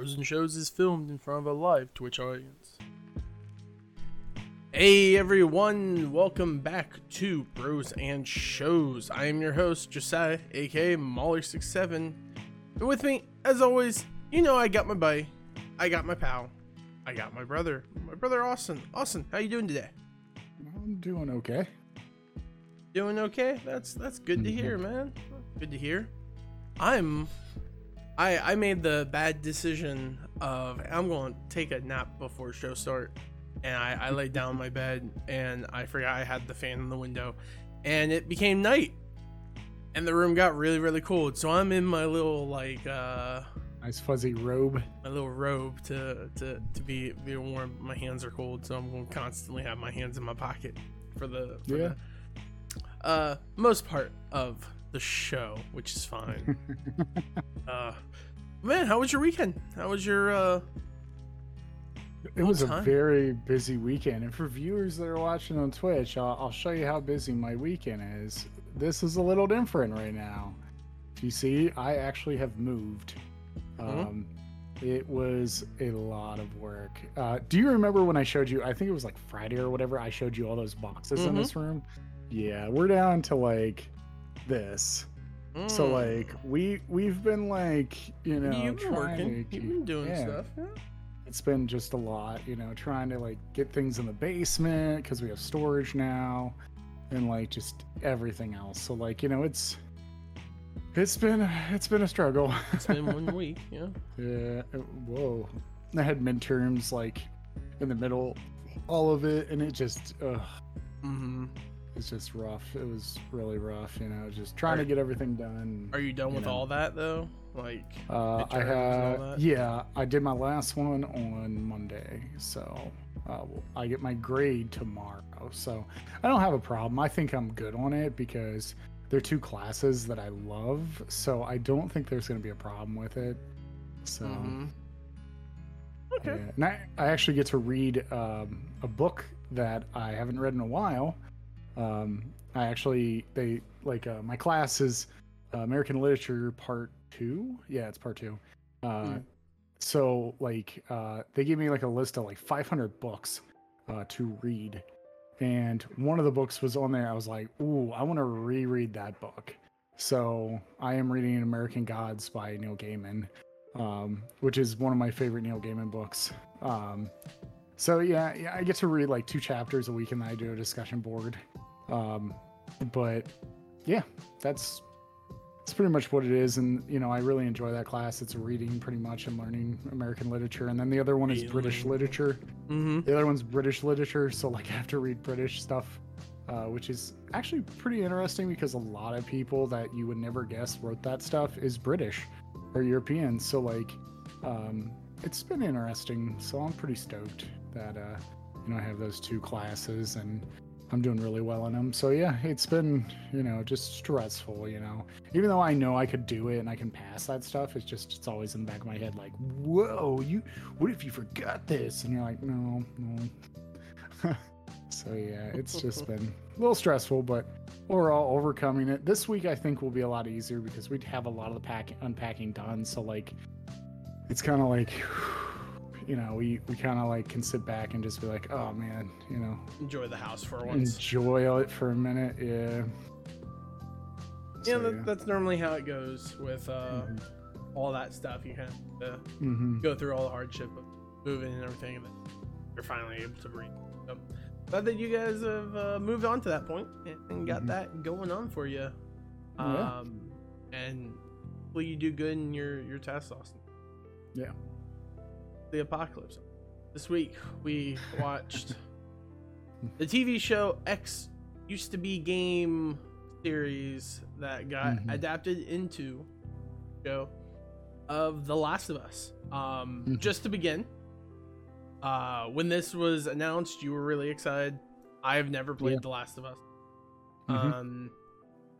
And Shows is filmed in front of a live Twitch audience. Hey everyone, welcome back to Bros and Shows. I am your host, Josiah, aka Mauler67. And with me, as always, you know I got my buddy, I got my pal, I got my brother, my brother Austin. Austin, how you doing today? I'm doing okay. Doing okay? That's that's good to mm-hmm. hear, man. Good to hear. I'm I I made the bad decision of I'm going to take a nap before show start, and I I laid down in my bed and I forgot I had the fan in the window, and it became night, and the room got really really cold. So I'm in my little like uh Nice fuzzy robe. my little robe to to to be be warm. My hands are cold, so I'm going to constantly have my hands in my pocket for the for Yeah. the uh most part of the show, which is fine. uh man, how was your weekend? How was your uh It was a very busy weekend. And for viewers that are watching on Twitch, I'll, I'll show you how busy my weekend is. This is a little different right now. If you see, I actually have moved. Mhm. Um, it was a lot of work. Uh, do you remember when I showed you? I think it was like Friday or whatever. I showed you all those boxes in Mhm. this room. Yeah, we're down to like this. So mm, like we we've been like you know you've been working, to you've been doing yeah. stuff. Yeah. it's been just a lot you know trying to like get things in the basement because we have storage now and like just everything else so like you know it's it's been it's been a struggle It's been one week, yeah. yeah whoa i had midterms like in the middle all of it and it just ugh, Mm-hmm. It's just rough it was really rough you know just trying to get everything done Are you done You with know. all that though? Like Uh, I midterms and all have, yeah, I did my last one on Monday, so uh, I get my grade tomorrow. So I don't have a problem. I think I'm good on it because they're two classes that I love, so I don't think there's going to be a problem with it. So mhm. yeah. Okay. and I, I actually get to read um, a book that I haven't read in a while. Um, I actually they like uh, my class is uh, American Literature Part Two. Yeah, it's Part Two. Uh, Hmm. So like uh, they gave me like a list of like 500 books uh, to read, and one of the books was on there. I was like, ooh, I want to reread that book. So I am reading American Gods by Neil Gaiman, um, which is one of my favorite Neil Gaiman books. Um, so yeah, yeah, I get to read like two chapters a week, and then I do a discussion board. Um, but yeah, that's that's pretty much what it is, and you know, I really enjoy that class. It's reading pretty much and learning American literature, and then the other one is British literature. Mm-hmm. The other one's British literature, so like I have to read British stuff, uh, which is actually pretty interesting because a lot of people that you would never guess wrote that stuff is British or European. So like, um, it's been interesting. So I'm pretty stoked that uh, you know I have those two classes and I'm doing really well in them. So yeah, it's been you know just stressful. You know, even though I know I could do it and I can pass that stuff, it's just it's always in the back of my head like, whoa, you what if you forgot this? And you're like, no, no. so yeah, it's just been a little stressful, but overall overcoming it. This week I think will be a lot easier because we'd have a lot of the pack unpacking done. So like, it's kind of like. You know, we, we kind of like can sit back and just be like, oh man, you know, Enjoy the house for once. enjoy it for a minute. Yeah. Yeah, So, that, that's normally how it goes with uh, Mhm. all that stuff. You kind of uh, Mhm. go through all the hardship of moving and everything, and then you're finally able to breathe. So, glad that you guys have uh, moved on to that point and, got Mhm. that going on for you. Yeah. Um, and hopefully you do good in your your test, Austin. Yeah. The apocalypse. This week we watched the TV show X used to be game series that got Mhm. adapted into show of The Last of Us. Um, Mhm. just to begin, uh, when this was announced, you were really excited. I have never played Yeah. The Last of Us. Mhm. Um,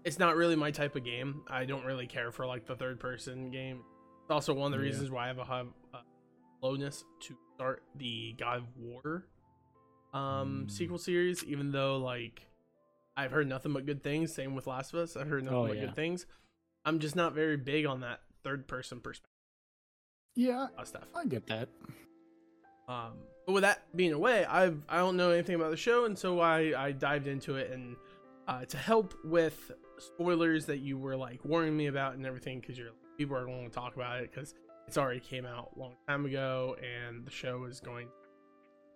it's not really my type of game. I don't really care for like the third person game. It's also one of the Yeah. reasons why I have a slowness to start the God of War um Mm. sequel series, even though like I've heard nothing but good things. Same with Last of Us. I've heard nothing Oh, but yeah. good things. I'm just not very big on that third person perspective. Yeah, uh, stuff. I get that. Um, but with that being away, I've I don't know anything about the show, and so I I dived into it and uh, to help with spoilers that you were like warning me about and everything because you're people are going to talk about it because it's already came out a long time ago and the show is going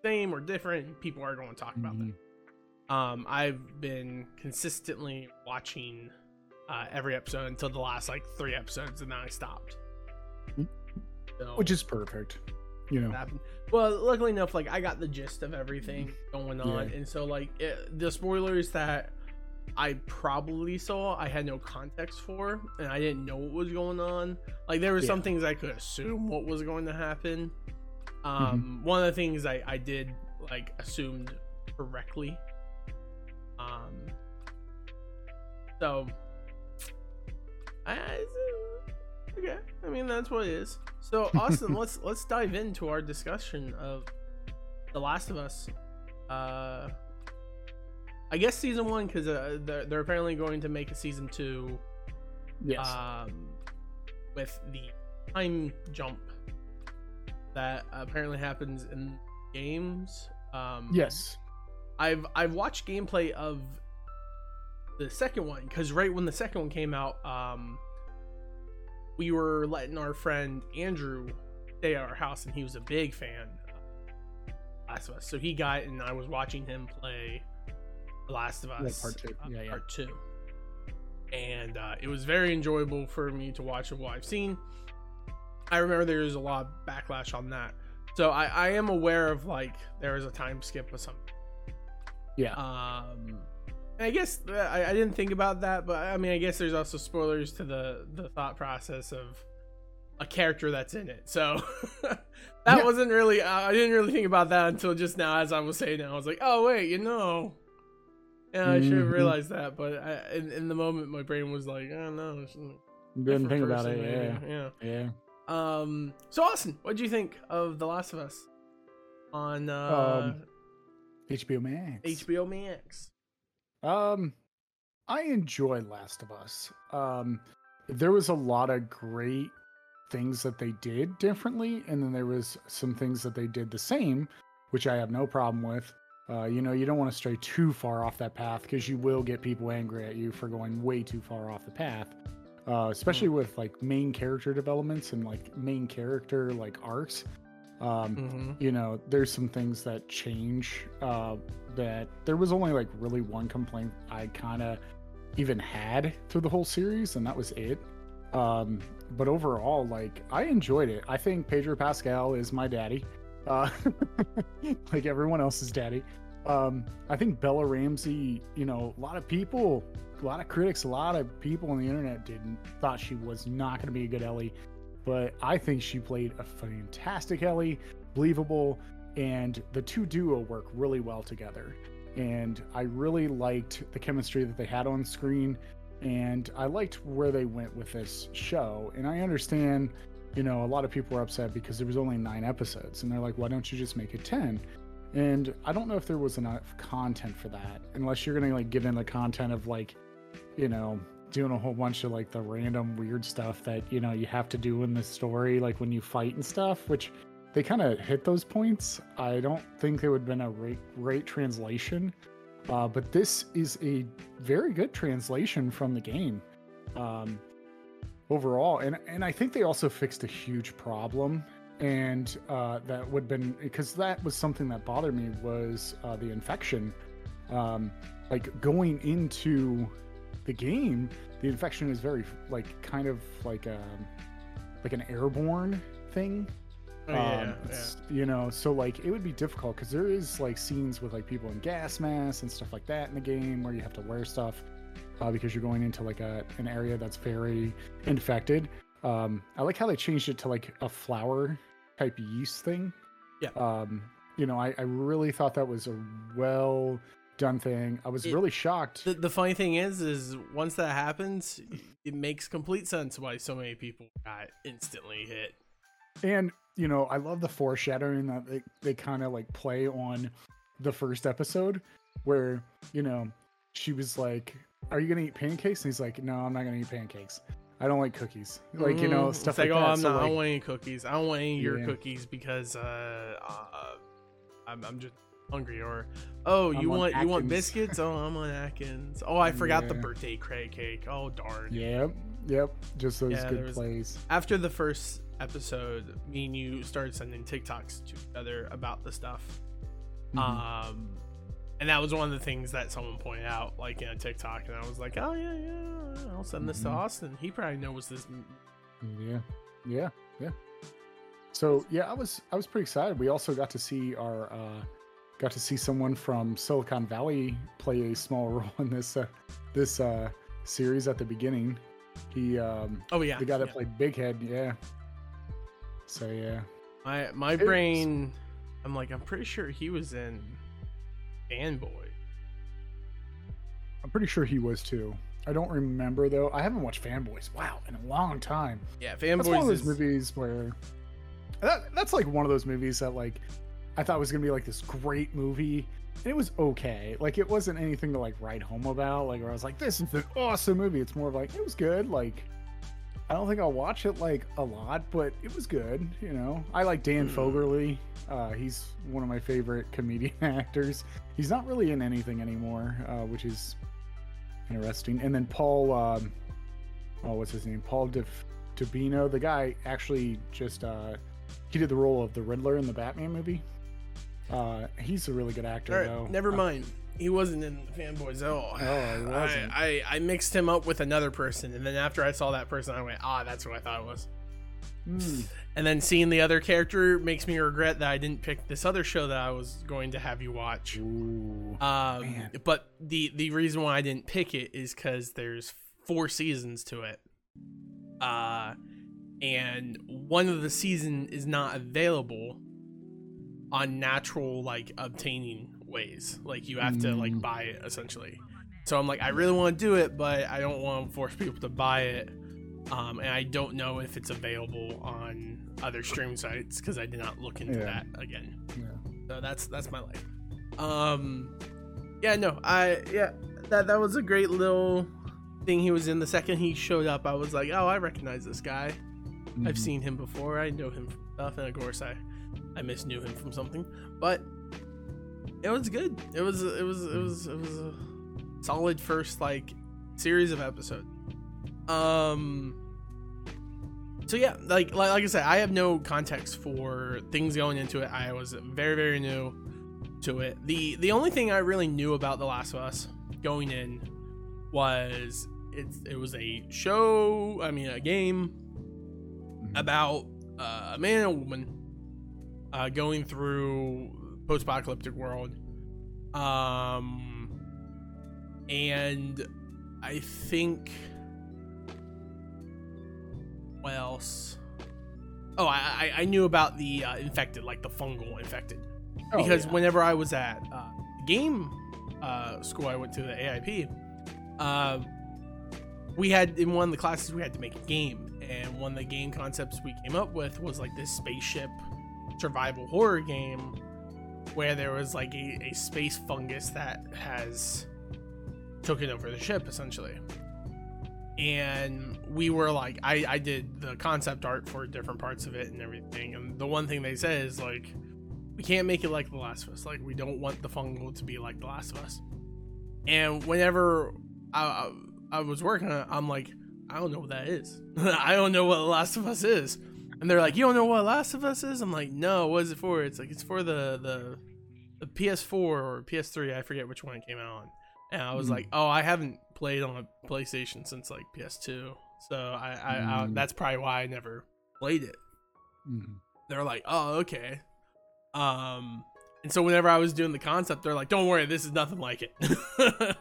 same or different. People are going to talk about Mhm. that. Um, I've been consistently watching uh, every episode until the last like three episodes, and then I stopped. Mm. So, Which is perfect. You know. happened. Well, luckily enough, like I got the gist of everything going on, Yeah. and so like it, the spoilers that I probably saw, I had no context for, and I didn't know what was going on. Like there were some things I could assume what was going to happen. Mm-hmm. Um, one of the things I I did like assumed correctly. Um, so I, I okay. I mean that's what it is. So Austin, let's let's dive into our discussion of The Last of Us. Uh, I guess season one because uh, they're, they're apparently going to make a season two. Yes. Um, with the time jump that apparently happens in games. Um, yes. I've I've watched gameplay of the second one because right when the second one came out, um, we were letting our friend Andrew stay at our house, and he was a big fan of Last of Us. So he got, and I was watching him play Last of Us part two. uh, Yeah, yeah. part two, and uh, it was very enjoyable for me to watch of what I've seen. I remember there was a lot of backlash on that. So I, I am aware of like there is a time skip or something. Yeah. Um, I guess uh, I, I didn't think about that, but I mean, I guess there's also spoilers to the the thought process of a character that's in it. So that Yeah. wasn't really. Uh, I didn't really think about that until just now, as I was saying. It. I was like, oh wait, you know. Yeah, I should have Mhm. realized that, but I, in in the moment, my brain was like, oh no, Didn't think about it. Yeah. yeah. Yeah. Um. So Austin, what do you think of The Last of Us on uh, Um, HBO Max. HBO Max? Um, I enjoy Last of Us. Um, there was a lot of great things that they did differently, and then there was some things that they did the same, which I have no problem with. Uh, you know, you don't want to stray too far off that path because you will get people angry at you for going way too far off the path. Uh, especially with like main character developments and like main character like arcs. Um, Mm-hmm. you know there's some things that change uh that there was only like really one complaint i kind of even had through the whole series and that was it um but overall like i enjoyed it i think pedro pascal is my daddy uh like everyone else's daddy um i think bella ramsey you know a lot of people a lot of critics a lot of people on the internet didn't thought she was not going to be a good ellie but I think she played a fantastic Ellie, believable, and the two duo work really well together. And I really liked the chemistry that they had on screen, and I liked where they went with this show. And I understand, you know, a lot of people were upset because there was only nine episodes, and they're like, why don't you just make it 10? And I don't know if there was enough content for that, unless you're gonna like get in the content of like, you know, doing a whole bunch of like the random weird stuff that you know you have to do in the story like when you fight and stuff which they kind of hit those points i don't think it would have been a great, great translation uh, but this is a very good translation from the game um, overall and and i think they also fixed a huge problem and uh, that would have been because that was something that bothered me was uh, the infection. Um, like going into the game the infection is very like kind of like a like an airborne thing. Oh, yeah, um, yeah, you know so like it would be difficult because there is like scenes with like people in gas masks and stuff like that in the game where you have to wear stuff uh, because you're going into like a an area that's very infected um i like how they changed it to like a flower type yeast thing Yeah. um you know i, I really thought that was a well done thing i was It- really shocked The, the funny thing is, is once that happens, it makes complete sense why so many people got instantly hit. And you know, I love the foreshadowing that they, they kind of like play on the first episode where, you know, she was like, Are you gonna eat pancakes? And he's like, No, I'm not gonna eat pancakes. I don't like cookies. Like you know Mhm. stuff It's like, like, oh, that. I'm so, not. I don't want any cookies. I don't want any of your Yeah. cookies because uh, uh I'm, I'm just hungry. Or oh, you want you want biscuits? Oh, I'm on Atkins. Oh, I forgot the birthday cray cake. Oh darn. Yep, yep. Just those Yeah, good was- plays. After the first episode, me and you started sending TikToks to each other about the stuff. Mhm. Um, and that was one of the things that someone pointed out, like in a TikTok, and I was like, oh yeah, yeah, I'll send this to Mhm. Austin. He probably knows this. Yeah, yeah, yeah. So yeah, I was I was pretty excited. We also got to see our uh, got to see someone from Silicon Valley play a small role in this uh, this uh, series at the beginning. He um, Oh yeah, the guy that yeah. played Big Head, yeah. So yeah, My my It was- brain, I'm like, I'm pretty sure he was in Fanboy. I'm pretty sure he was too. I don't remember though. I haven't watched Fanboys. Wow, in a long time. Yeah, Fanboys. That's one of those is movies where that, that's like one of those movies that like I thought was gonna be like this great movie, and it was okay. Like it wasn't anything to like write home about. Like where I was like, this is an awesome movie. It's more of like it was good. Like I don't think I'll watch it like a lot, but it was good. You know, I like Dan Mm. Fogler. Uh, he's one of my favorite comedian actors. He's not really in anything anymore, uh, which is interesting. And then Paul, um, oh, what's his name? Paul De Tobino. The guy actually just uh, he did the role of the Riddler in the Batman movie. Uh, he's a really good actor, all right. though. Never Uh, mind. He wasn't in Fanboys at all. Oh, he wasn't. I, I I mixed him up with another person, and then after I saw that person, I went, ah, that's who I thought it was. hmm. And then seeing the other character makes me regret that I didn't pick this other show that I was going to have you watch. Ooh. Um, but the the reason why I didn't pick it is because there's four seasons to it, uh, and one of the season is not available on natural like obtaining ways. Like you have to like Mm. buy it essentially. So I'm like, I really want to do it, but I don't want to force people to buy it. Um, and I don't know if it's available on other stream sites because I did not look into Yeah. that again. Yeah. So that's that's my life. Um yeah, no, I yeah, that that was a great little thing he was in. The second he showed up, I was like, "Oh, I recognize this guy. I've Mhm. seen him before. I know him from stuff." And of course, I I misknew him from something. But it was good. It was it was it was it was a solid first like series of episodes. Um so yeah, like, like like I said, I have no context for things going into it. I was very very new to it. the The only thing I really knew about The Last of Us going in was it it was a show. I mean, a game Mhm. about uh, a man and a woman uh, going through post-apocalyptic world. Um, and I think what else? Oh, I I, knew about the uh, infected, like the fungal infected, Oh, because yeah. whenever I was at uh, game uh, school, I went to the AIP. Uh, we had in one of the classes we had to make a game, and one of the game concepts we came up with was like this spaceship survival horror game where there was like a, a space fungus that has taken over the ship essentially. And we were like I, I did the concept art for different parts of it and everything and the one thing they said is like we can't make it like the last of us. Like we don't want the fungal to be like the last of us. And whenever i, I, I was working on it i'm like i don't know what that is. I don't know what the last of us is and they're like you don't know what last of us is i'm like no what is it for it's like it's for the the, the ps4 or ps3 i forget which one it came out on and i was Hmm. like oh i haven't played on a playstation since like ps2 so I, I, I Hmm. that's probably why i never played it Mhm. they're like, oh, okay. Um, and so whenever I was doing the concept, they're like, don't worry, this is nothing like it.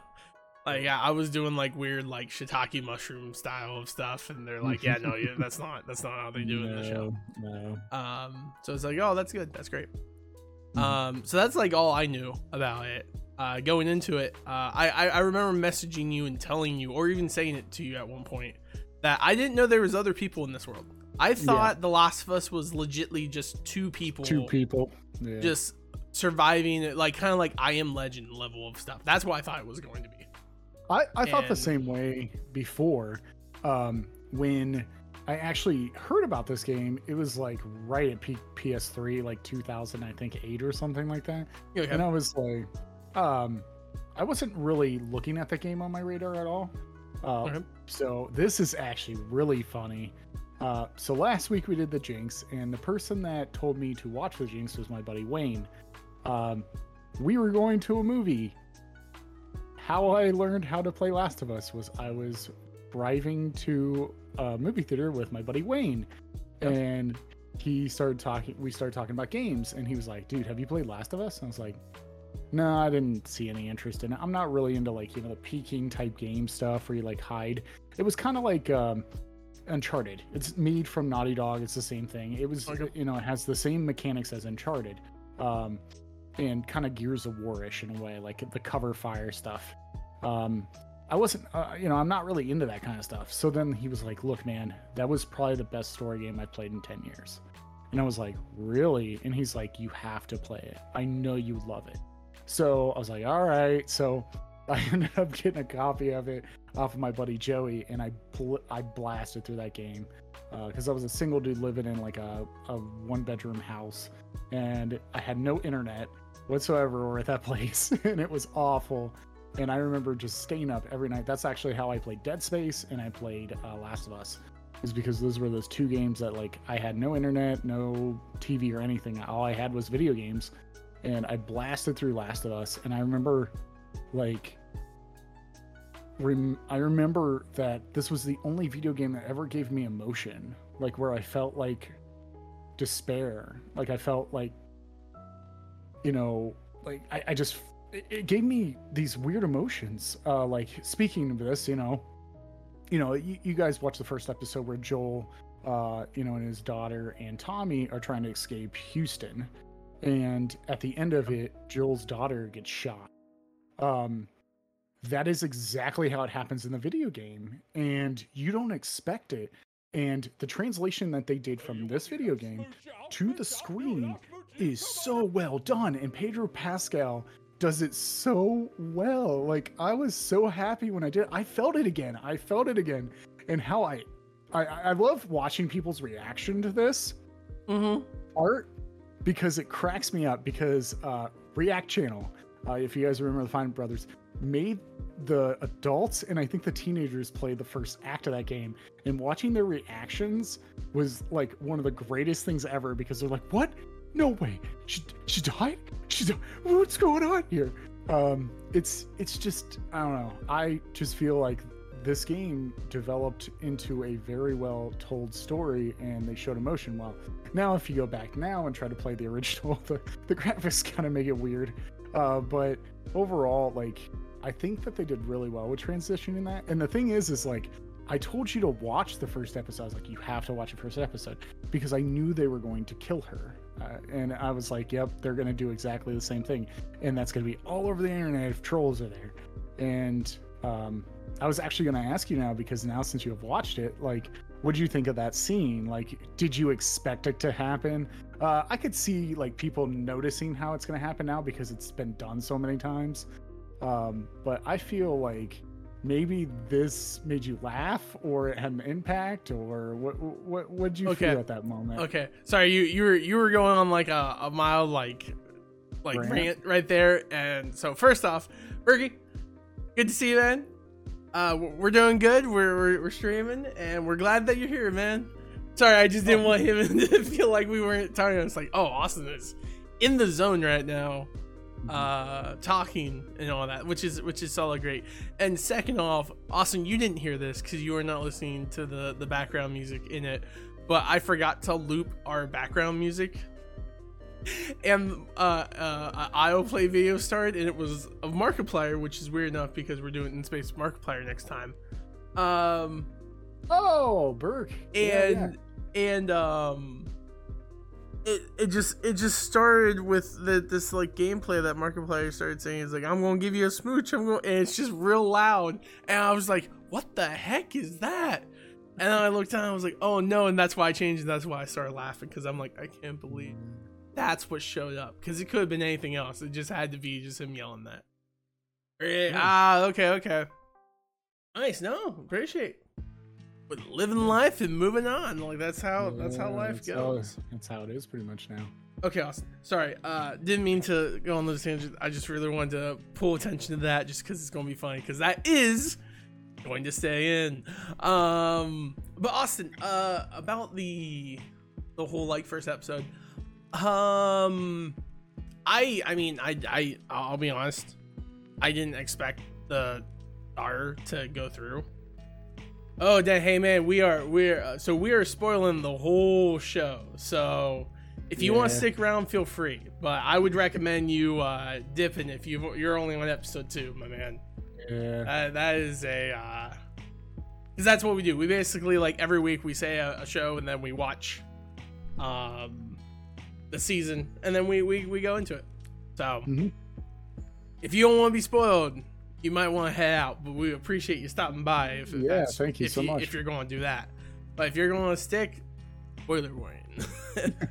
like, yeah, I was doing like weird, like shiitake mushroom style of stuff, and they're like, yeah, no, yeah, that's not, that's not how they do it in the show. No, no. Um, so it's like, oh, that's good, that's great. Mhm. Um, so that's like all I knew about it. Uh, going into it, uh, I, I I remember messaging you and telling you, or even saying it to you at one point, that I didn't know there was other people in this world. I thought The Last of Us was legitly just two people, Two people. Yeah. just surviving, like kind of like I Am Legend level of stuff. That's what I thought it was going to be. I, I thought the same way before. Um, when I actually heard about this game, it was like right at peak PS3, like 2000, I think eight or something like that. Okay. And I was like, um, I wasn't really looking at the game on my radar at all. Uh. So this is actually really funny. Uh, so last week we did the Jinx, and the person that told me to watch the Jinx was my buddy Wayne. Um, we were going to a movie. How I learned how to play Last of Us was I was driving to a movie theater with my buddy Wayne, Yep. and he started talking. We started talking about games, and he was like, "Dude, have you played Last of Us?" And I was like, "No, I didn't see any interest in it. I'm not really into like you know the peeking type game stuff where you like hide. It was kind of like um, Uncharted. It's made from Naughty Dog. It's the same thing. It was you know it has the same mechanics as Uncharted, um, and kind of Gears of War-ish in a way, like the cover fire stuff. Um, I wasn't, uh, you know, I'm not really into that kind of stuff. So then he was like, "Look, man, that was probably the best story game I played in ten years." And I was like, "Really?" And he's like, "You have to play it. I know you love it." So I was like, "All right." So I ended up getting a copy of it off of my buddy Joey, and I bl- I blasted through that game because I was a single dude living in like a, a one bedroom house, and I had no internet whatsoever or at that place, and it was awful. And I remember just staying up every night. That's actually how I played Dead Space and I played uh, Last of Us, is because those were those two games that like I had no internet, no TV or anything. All I had was video games, and I blasted through Last of Us. And I remember, like, rem- I remember that this was the only video game that ever gave me emotion, like where I felt like despair, like I felt like, you know, like I, I just it, gave me these weird emotions. Uh, like speaking of this, you know, you know, you, you guys watched the first episode where Joel, uh, you know, and his daughter and Tommy are trying to escape Houston, and at the end of it, Joel's daughter gets shot. Um, that is exactly how it happens in the video game, and you don't expect it. And the translation that they did from this video game to the screen is so well done, and Pedro Pascal does it so well. Like I was so happy when I did. I felt it again. I felt it again, and how I, I, I love watching people's reaction to this Mm-hmm. art because it cracks me up. Because uh, React Channel, uh, if you guys remember the Fine Brothers, made the adults and I think the teenagers play the first act of that game, and watching their reactions was like one of the greatest things ever because they're like, "What? No way! She she died? She's what's going on here?" Um, it's it's just I don't know. I just feel like this game developed into a very well told story and they showed emotion well. Now, if you go back now and try to play the original, the, the graphics kind of make it weird. Uh, but overall, like, I think that they did really well with transitioning that. And the thing is, is like, I told you to watch the first episode. I was like, you have to watch the first episode because I knew they were going to kill her. Uh, and I was like, yep, they're going to do exactly the same thing. And that's going to be all over the internet if trolls are there. And um, I was actually going to ask you now because now since you have watched it, like, what do you think of that scene? Like, did you expect it to happen? Uh, I could see like people noticing how it's going to happen now because it's been done so many times. Um, but I feel like maybe this made you laugh or it had an impact or what what what did you Okay. feel at that moment? Okay. Sorry, you you were you were going on like a, a mild like like Rant? rant. right there. And so first off, Bergie, good to see you, man. Uh, we're doing good. We're, we're we're streaming, and we're glad that you're here, man. Sorry, I just didn't Oh. want him to feel like we weren't talking. It's like, oh, Austin is in the zone right now, uh, talking and all that, which is which is all great. And second off, Austin, you didn't hear this because you were not listening to the the background music in it, but I forgot to loop our background music. And uh, uh, IO play video started, and it was of Markiplier, which is weird enough because we're doing in space Markiplier next time. Um, Oh, Burke. Yeah, yeah. and and um it, it just it just started with the this like gameplay that Markiplier started saying. Is like I'm gonna give you a smooch I'm going and it's just real loud. And I was like what the heck is that? And then I looked down and I was like oh no and that's why I changed and that's why I started laughing because I'm like I can't believe that's what showed up. Because it could have been anything else it just had to be just him yelling that. Yeah. ah okay okay. Nice no appreciate with living life and moving on. Like that's how that's how life that's how- goes. that's how it is pretty much now. Okay, Austin. Sorry, uh, didn't mean to go on those tangents. I just really wanted to pull attention to that, just because it's gonna be funny. Because that is going to stay in. Um, but Austin, uh, about the the whole like first episode. Um, I I mean I I I'll be honest. I didn't expect the star to go through. Oh, then hey man, we are we're uh, so we are spoiling the whole show. So if you want to stick around, feel free. But I would recommend you uh, dipping if you you're only on episode two, my man. Yeah. Uh, that is a uh, because that's what we do. We basically like every week we say a, a show and then we watch um the season and then we we, we go into it. So Mhm. if you don't want to be spoiled, you might want to head out. But we appreciate you stopping by. If, Yeah, thank you if so much. If you're going to do that, but if you're going to stick, spoiler warning.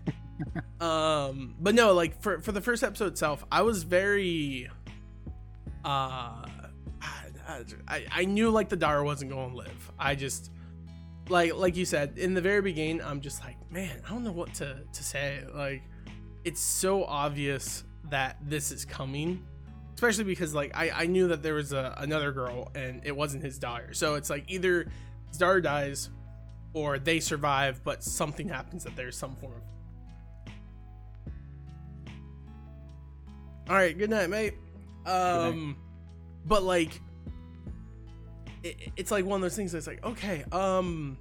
um, but no, like for for the first episode itself, I was very uh. I, I knew like the Dara wasn't going to live. I just like like you said in the very beginning. I'm just like, man, I don't know what to to say. Like, it's so obvious that this is coming, especially because like I I knew that there was a another girl and it wasn't his daughter. So it's like either his daughter dies or they survive, but something happens that there's some form of. All right, good night, mate. Um, but like, it, it's like one of those things that's like, okay, um,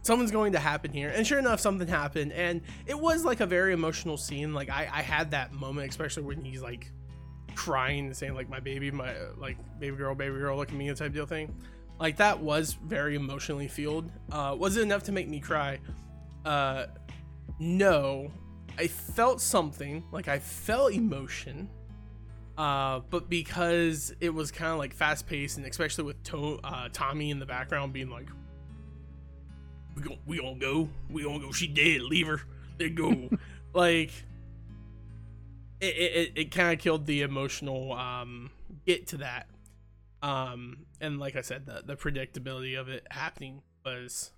something's going to happen here, and sure enough, something happened, and it was like a very emotional scene. Like I, I had that moment, especially when he's like crying and saying like my baby, my like baby girl, baby girl, look at me, the type deal thing. Like that was very emotionally fueled. Uh, was it enough to make me cry? Uh, no. I felt something, like I felt emotion, uh, but because it was kind of like fast paced, and especially with to- uh, Tommy in the background being like, "We gon' we gonna go, we gonna go. She dead. Leave her. They go." like, it it, it kind of killed the emotional um get to that. Um, and like I said, the the predictability of it happening was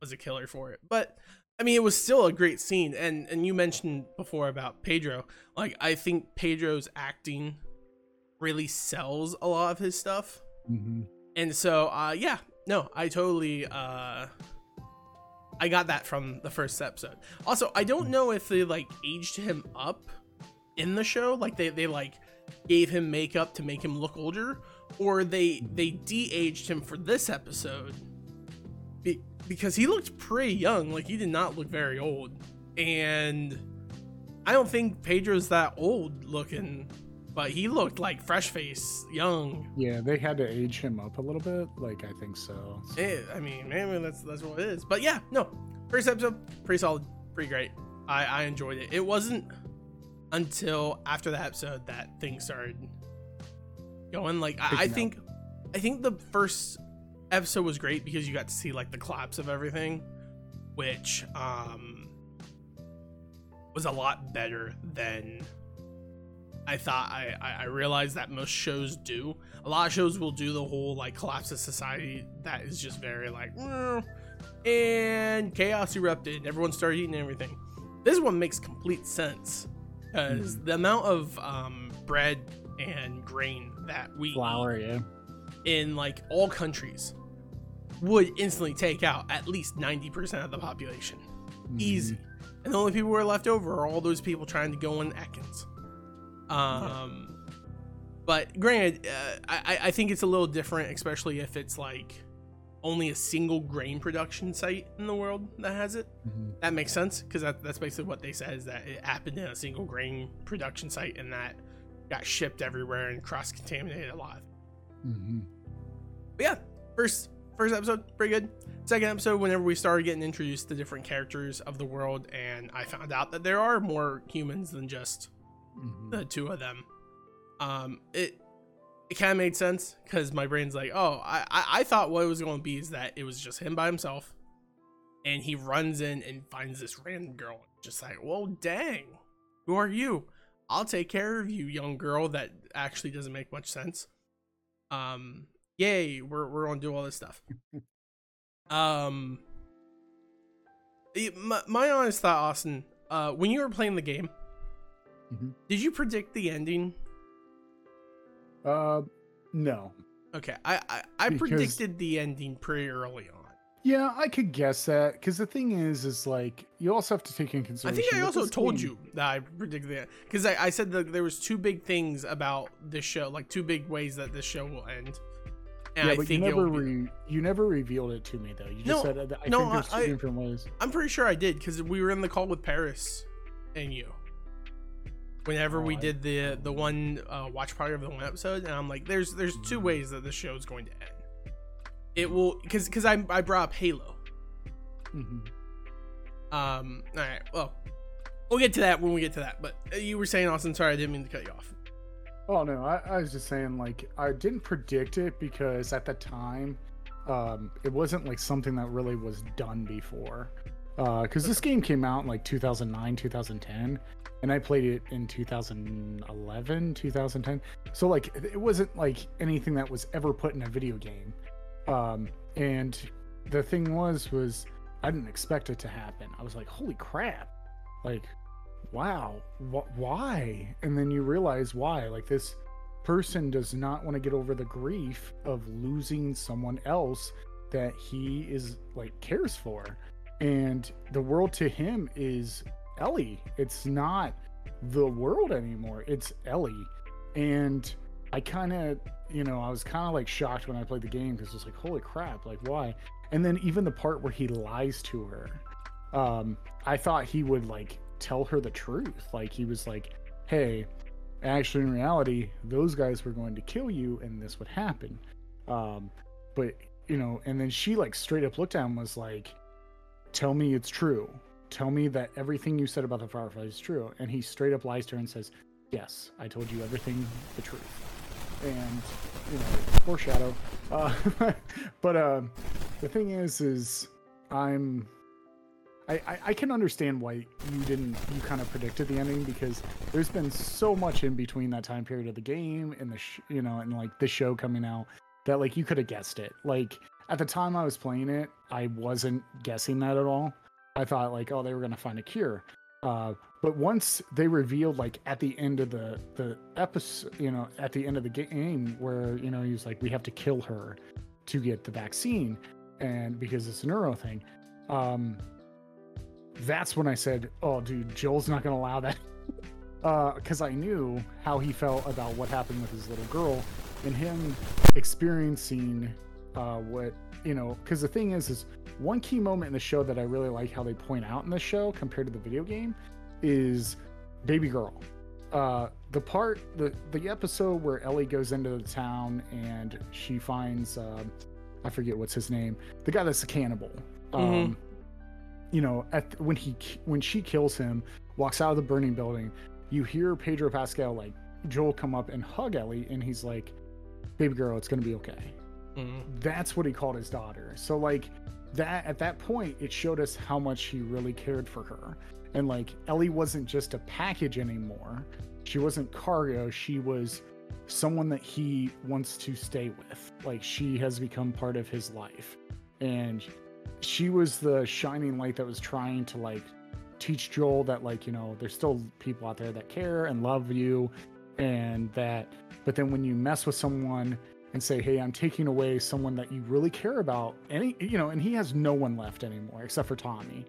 was a killer for it. But I mean, it was still a great scene. And and you mentioned before about Pedro. Like I think Pedro's acting really sells a lot of his stuff. hmm And so, uh, yeah, no, I totally, uh, I got that from the first episode. Also, I don't know if they like aged him up in the show, like they they like gave him makeup to make him look older, or they they de-aged him for this episode be- because he looked pretty young, like he did not look very old, and I don't think Pedro's that old looking. But he looked like fresh face, young, Yeah, they had to age him up a little bit. Like I think so. So- Eh, I mean, maybe that's that's what it is. But yeah, no, first episode pretty solid, pretty great. I I enjoyed it. It wasn't until after that episode that things started going. Like I, I up. think, I think the first episode was great because you got to see like the collapse of everything, which um was a lot better than I thought. I I, I realized that most shows do. A lot of shows will do the whole like collapse of society that is just very like "Mm," and chaos erupted and everyone started eating everything. This one makes complete sense because the amount of um, bread and grain that we Flour, yeah. in like all countries would instantly take out at least 90% of the population. Mhm. Easy. And the only people who are left over are all those people trying to go in Atkins. Um, but granted, uh, I, I think it's a little different, especially if it's like only a single grain production site in the world that has it. Mhm. That makes sense because that, that's basically what they said is that it happened in a single grain production site and that got shipped everywhere and cross contaminated a lot. Mhm. But yeah, first first episode pretty good. Second episode, whenever we started getting introduced to different characters of the world, and I found out that there are more humans than just Mhm. the two of them. Um, it it kind of made sense because my brain's like, oh, I, I I thought what it was going to be is that it was just him by himself, and he runs in and finds this random girl. Just like, well, dang, who are you? I'll take care of you, young girl. That actually doesn't make much sense. Um, yay, we're we're gonna do all this stuff. Um, my, my honest thought, Austin. Uh, when you were playing the game, Mhm. did you predict the ending? Uh, no. Okay, I I, I Because- predicted the ending pretty early on. Yeah, I could guess that because the thing is, is like you also have to take in consideration. I think I also told game- you that I predicted that because I, I said that there was two big things about this show, like two big ways that this show will end. And yeah, I but you never be- re- you never revealed it to me though. You just No, said that I no, think there's two I- different ways. I'm pretty sure I did because we were in the call with Paris and you. Whenever we Oh, did the the one uh, watch party of the one episode, and I'm like, there's there's two Mm-hmm. ways that this show is going to end. It will because because I I brought up Halo. Mhm. Um. All right. Well, we'll get to that when we get to that. But uh, you were saying, Austin. Sorry, I didn't mean to cut you off. Oh no, I, I was just saying like I didn't predict it because at the time, um, it wasn't like something that really was done before. Because this game came out in like 2009, 2010, and I played it in 2011, 2010. So like it wasn't like anything that was ever put in a video game. Um, and the thing was, was I didn't expect it to happen. I was like, holy crap, like wow wh- why and then you realize why like this person does not want to get over the grief of losing someone else that he is like cares for and the world to him is ellie. It's not the world anymore. It's ellie. And i kind of you know i was kind of like shocked when i played the game because it's like holy crap like why? And then even the part where he lies to her um i thought he would like tell her the truth. Like he was like hey actually in reality those guys were going to kill you and this would happen. Um but you know and then she like straight up looked at him was like tell me it's true tell me that everything you said about the fireflies is true. And he straight up lies to her and says yes i told you everything the truth. And you know foreshadow. Uh but um the thing is is i'm I, I, I can understand why you didn't you kind of predicted the ending because there's been so much in between that time period of the game and the sh- you know and like the show coming out that like you could have guessed it. Like at the time I was playing it I wasn't guessing that at all I thought like oh they were gonna find a cure. Uh, but once they revealed like at the end of the the episode you know at the end of the game where you know he was like we have to kill her to get the vaccine and because it's a neuro thing um that's when I said, "Oh, dude, Joel's not gonna allow that," because I knew how he felt about what happened with his little girl, and him experiencing uh, what you know. Because the thing is, is one key moment in the show that I really like how they point out in the show compared to the video game is baby girl. Uh, the part, the the episode where Ellie goes into the town and she finds, uh, I forget what's his name, the guy that's a cannibal. Um, Mhm. you know, at when he when she kills him, walks out of the burning building, you hear Pedro Pascal like Joel come up and hug Ellie, and he's like, "Baby girl, it's gonna be okay." Mhm. That's what he called his daughter. So like that at that point, it showed us how much he really cared for her, and like Ellie wasn't just a package anymore. She wasn't cargo. She was someone that he wants to stay with. Like she has become part of his life, and she was the shining light that was trying to like teach Joel that like you know there's still people out there that care and love you and that but then when you mess with someone and say hey I'm taking away someone that you really care about any you know and he has no one left anymore except for Tommy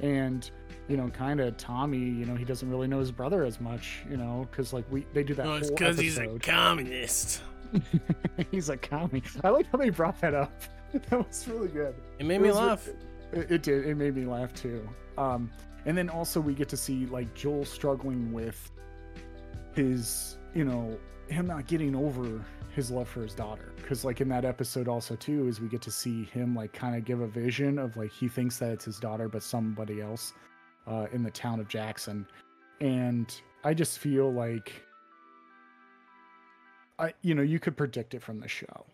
and you know kind of Tommy you know he doesn't really know his brother as much you know cuz like we they do that No, it's because he's a communist. he's a commie I like how they brought that up that was really good It made It me laugh. It, it did. It made me laugh too. Um, and then also we get to see like Joel struggling with his, you know, him not getting over his love for his daughter. Because like in that episode also too, is we get to see him like kind of give a vision of like he thinks that it's his daughter, but somebody else uh, in the town of Jackson. And I just feel like I, you know, you could predict it from the show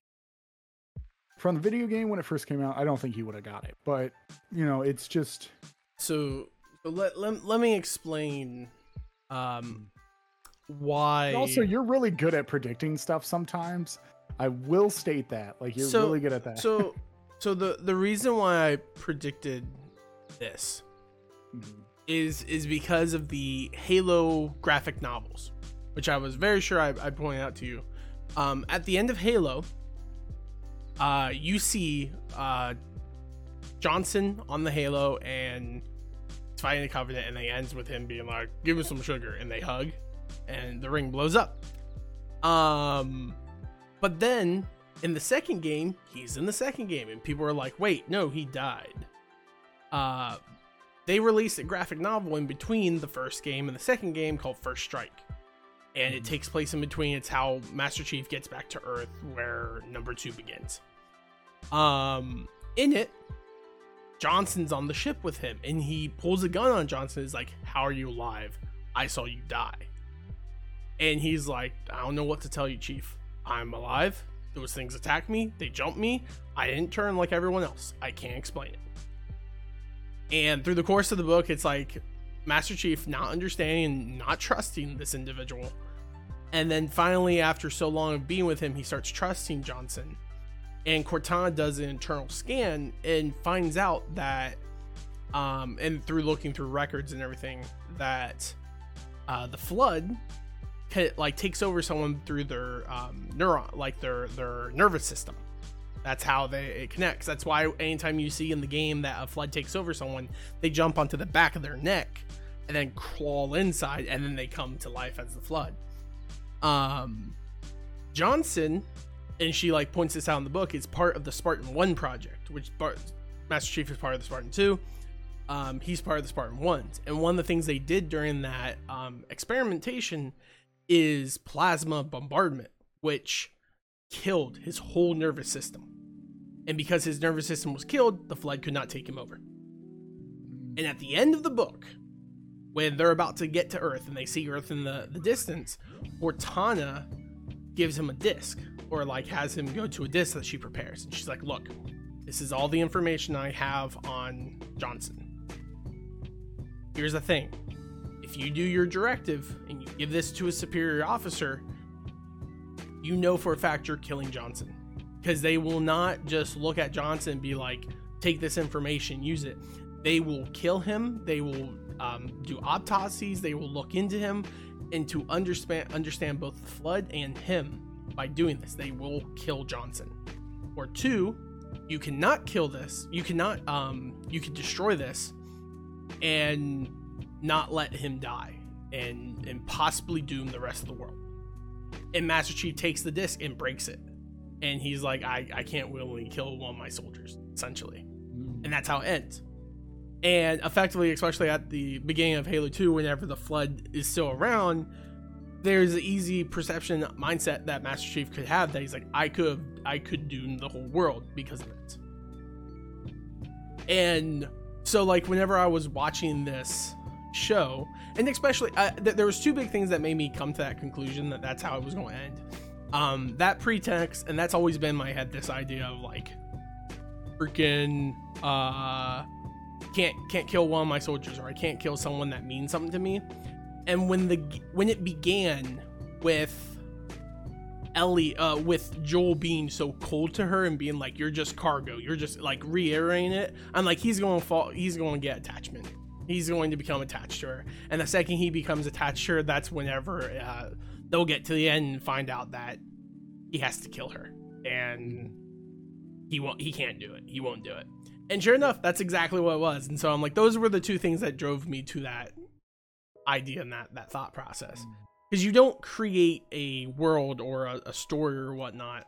from the video game when it first came out, I don't think he would have got it. But you know, it's just So, let, let, let me explain um why also you're really good at predicting stuff sometimes. I will state that, like you're So- really good at that. so So the the reason why I predicted this Mhm. is is because of the Halo graphic novels, which I was very sure I, I pointed out to you. Um, at the end of Halo, uh, you see uh, Johnson on the Halo and fighting the Covenant, and they ends with him being like, "Give me some sugar," and they hug, and the ring blows up. Um, but then in the second game, he's in the second game, and people are like, "Wait, no, he died." Uh, they released a graphic novel in between the first game and the second game called First Strike. And it takes place in between. It's how Master Chief gets back to Earth, where number two begins. Um, in it, Johnson's on the ship with him, and he pulls a gun on Johnson. Is like, "How are you alive? I saw you die." And he's like, "I don't know what to tell you, Chief. I'm alive. Those things attacked me. They jumped me. I didn't turn like everyone else. I can't explain it." And through the course of the book, it's like Master Chief not understanding and not trusting this individual. And then finally, after so long of being with him, he starts trusting Johnson. And Cortana does an internal scan and finds out that, um, and through looking through records and everything, that uh, the flood like takes over someone through their um, neuron, like their their nervous system. That's how they it connects. That's why anytime you see in the game that a flood takes over someone, they jump onto the back of their neck and then crawl inside, and then they come to life as the flood. Um, Johnson, and she like points this out in the book, is part of the Spartan One project, which Master Chief is part of the Spartan Two. Um, he's part of the Spartan Ones, and one of the things they did during that um, experimentation is plasma bombardment, which killed his whole nervous system. And because his nervous system was killed, the flood could not take him over. And at the end of the book, when they're about to get to Earth and they see Earth in the, the distance, Cortana gives him a disc, or like has him go to a disc that she prepares. And she's like, Look, this is all the information I have on Johnson. Here's the thing if you do your directive and you give this to a superior officer, you know for a fact you're killing Johnson. Because they will not just look at Johnson and be like, take this information, use it. They will kill him. They will um, do autopsies. They will look into him and to understand understand both the flood and him by doing this. They will kill Johnson. Or two, you cannot kill this. You cannot um you can destroy this and not let him die and and possibly doom the rest of the world. And Master Chief takes the disc and breaks it. And he's like, I, I can't willingly kill one of my soldiers, essentially. Mm. And that's how it ends. And effectively, especially at the beginning of Halo 2, whenever the flood is still around, there's an easy perception mindset that Master Chief could have that he's like, I could I could doom the whole world because of it. And so like whenever I was watching this show, and especially uh, th- there was two big things that made me come to that conclusion that that's how it was going to end. Um, that pretext, and that's always been my head. This idea of like, freaking, uh, can't can't kill one of my soldiers, or I can't kill someone that means something to me. And when the when it began with Ellie, uh, with Joel being so cold to her and being like, "You're just cargo," you're just like reiterating it. I'm like, he's to fall. He's to get attachment. He's going to become attached to her. And the second he becomes attached to her, that's whenever uh, they'll get to the end and find out that he has to kill her, and he won't. He can't do it. He won't do it. And sure enough, that's exactly what it was. And so I'm like, those were the two things that drove me to that idea and that that thought process. Because you don't create a world or a, a story or whatnot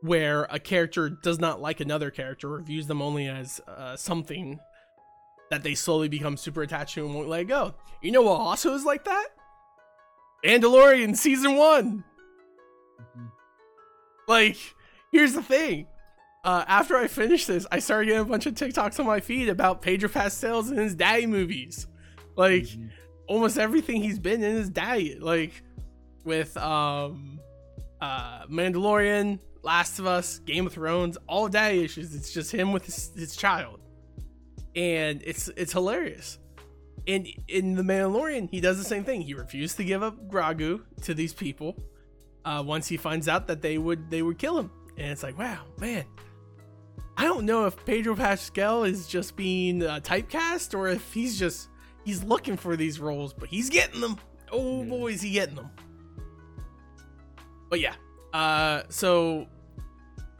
where a character does not like another character or views them only as uh, something that they slowly become super attached to and won't let go. You know what also is like that? Mandalorian season one. Like, here's the thing. Uh, after I finished this, I started getting a bunch of TikToks on my feed about Pedro Pascal's and his daddy movies. Like, almost everything he's been in is daddy. Like, with um, uh, Mandalorian, Last of Us, Game of Thrones, all daddy issues. It's just him with his, his child, and it's it's hilarious. And in the Mandalorian, he does the same thing. He refused to give up Grogu to these people. Uh, once he finds out that they would they would kill him, and it's like, wow, man, I don't know if Pedro Pascal is just being uh, typecast or if he's just he's looking for these roles, but he's getting them. Oh Yeah. boy, is he getting them. But yeah, uh, so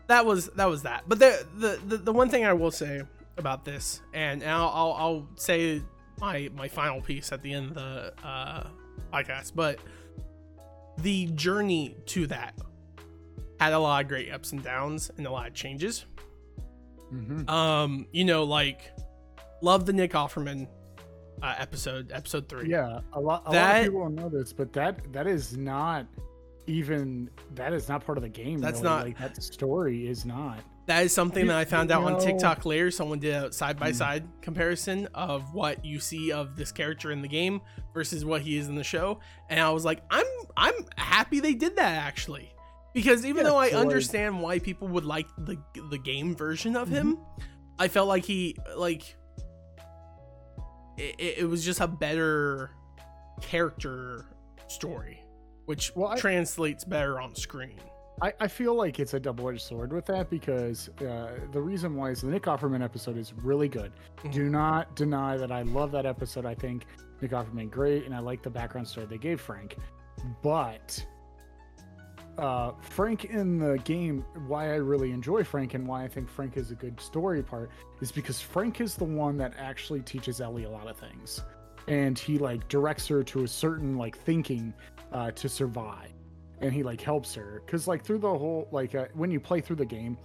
that was that was that. But the the the, the one thing I will say about this, and, and I'll, I'll I'll say my my final piece at the end of the uh, podcast, but the journey to that had a lot of great ups and downs and a lot of changes. Mhm. Um, you know, like love the Nick Offerman uh, episode, episode three. Yeah, a lot. A lot of people don't know this, but that that is not even that is not part of the game. That's really. not- like that story is not. That is something that I found out on TikTok later. Someone did a side by side comparison of what you see of this character in the game versus what he is in the show, and I was like, I'm I'm happy they did that actually, because even Yeah, though I understand why people would like the the game version of him, Mm-hmm. I felt like he like it, it- it was just a better character story, which Well, I- translates better on screen. I, I feel like it's a double-edged sword with that because uh, the reason why is the Nick Offerman episode is really good. Mhm. Do not deny that I love that episode. I think Nick Offerman great, and I like the background story they gave Frank. But uh, Frank in the game, why I really enjoy Frank and why I think Frank is a good story part is because Frank is the one that actually teaches Ellie a lot of things, and he like directs her to a certain like thinking uh, to survive and he like helps her. Because like through the whole like uh, when you play through the game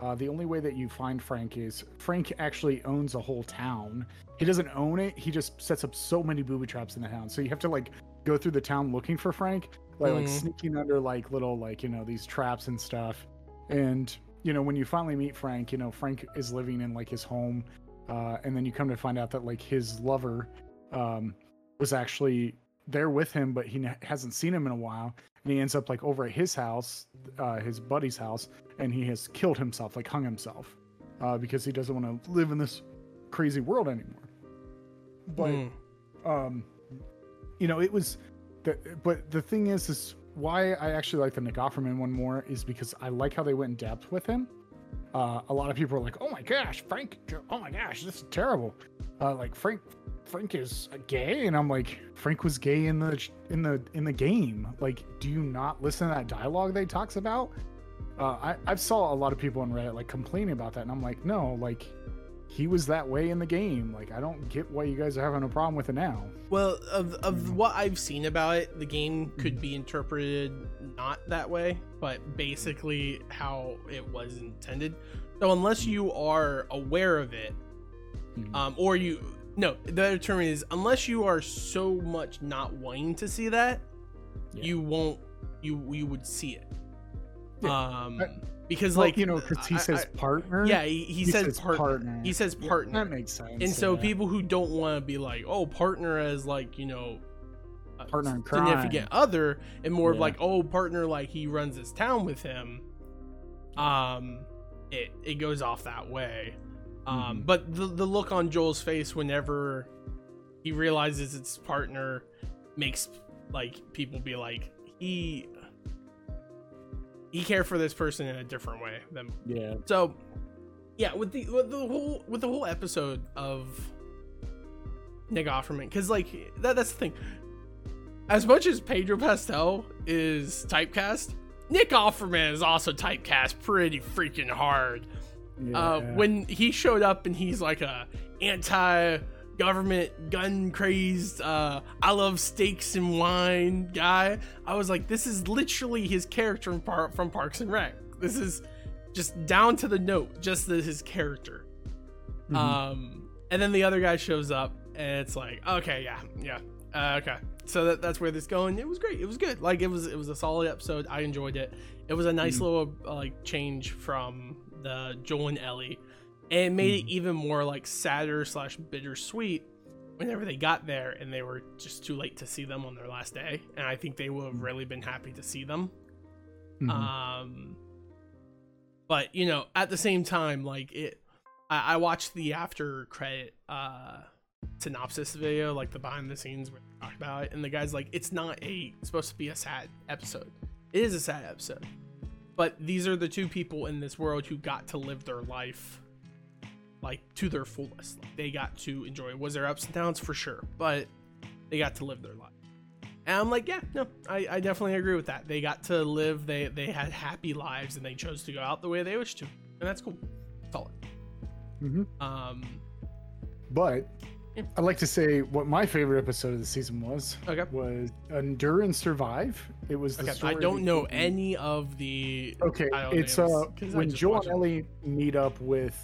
uh, the only way that you find frank is frank actually owns a whole town. He doesn't own it. He just sets up so many booby traps in the town. So you have to like go through the town looking for frank like, like Mhm. sneaking under like little like you know these traps and stuff. And you know when you finally meet frank you know frank is living in like his home uh, and then you come to find out that like his lover um, was actually there with him but he n- hasn't seen him in a while and he ends up like over at his house, uh, his buddy's house, and he has killed himself, like hung himself, uh, because he doesn't want to live in this crazy world anymore. But Mm. um, you know, it was, the, but the thing is, is why I actually like the Nick Offerman one more is because I like how they went in depth with him. Uh, a lot of people are like, "Oh my gosh, Frank! Oh my gosh, this is terrible." Uh, like Frank, Frank is gay, and I'm like, Frank was gay in the in the in the game. Like, do you not listen to that dialogue they talks about? Uh, I I've saw a lot of people on Reddit like complaining about that, and I'm like, no, like he was that way in the game. Like, I don't get why you guys are having a problem with it now. Well, of of what I've seen about it, the game could be interpreted not that way, but basically how it was intended. So unless you are aware of it, Mhm. um, or you no, the other term is unless you are so much not wanting to see that, Yeah. you won't you you would see it. Um, I- because Well, like you know, because he says I- partner. yeah, he, he, says, partner. partner. He says Yeah, partner. That makes sense. and so yeah. people who don't want to be like oh partner as like you know Partner in significant other and more of like oh partner like he runs his town with him um it it goes off that way um Mhm. but the, the look on joel's face whenever he realizes it's his partner makes like people be like he he cared for this person in a different way than Yeah. so, yeah, with the with the whole with the whole episode of Nick Offerman, because like that that's the thing. As much as Pedro Pascal is typecast, Nick Offerman is also typecast pretty freaking hard. Yeah. Uh, when he showed up and he's like a anti government gun crazed uh i love steaks and wine guy i was like this is literally his character from, Par- from parks and rec. This is just down to the note just the, his character. Mhm. um and then the other guy shows up and it's like okay yeah yeah uh, okay. So that, that's where this going. It was great. It was good. Like it was it was a solid episode. I enjoyed it. It was a nice Mhm. little uh, like change from the joel and ellie and it made it even more like sadder slash bittersweet whenever they got there and they were just too late to see them on their last day and i think they would have really been happy to see them. Mhm. um but you know at the same time like it i, I watched the after credit uh synopsis video like the behind the scenes where they talk about it and the guy's like it's not a it's supposed to be a sad episode. It is a sad episode but these are the two people in this world who got to live their life like to their fullest. Like, they got to enjoy. Was there ups and downs for sure, but they got to live their life. And I'm like, yeah, no, I, I definitely agree with that. They got to live. They they had happy lives, and they chose to go out the way they wished to, and that's cool. Solid. hmm Um. But Yeah. I'd like to say what my favorite episode of the season was. Okay. Was Endure and Survive. It was the Okay. I don't know any of the. Okay, it's names, uh when just Joe and Ellie meet up with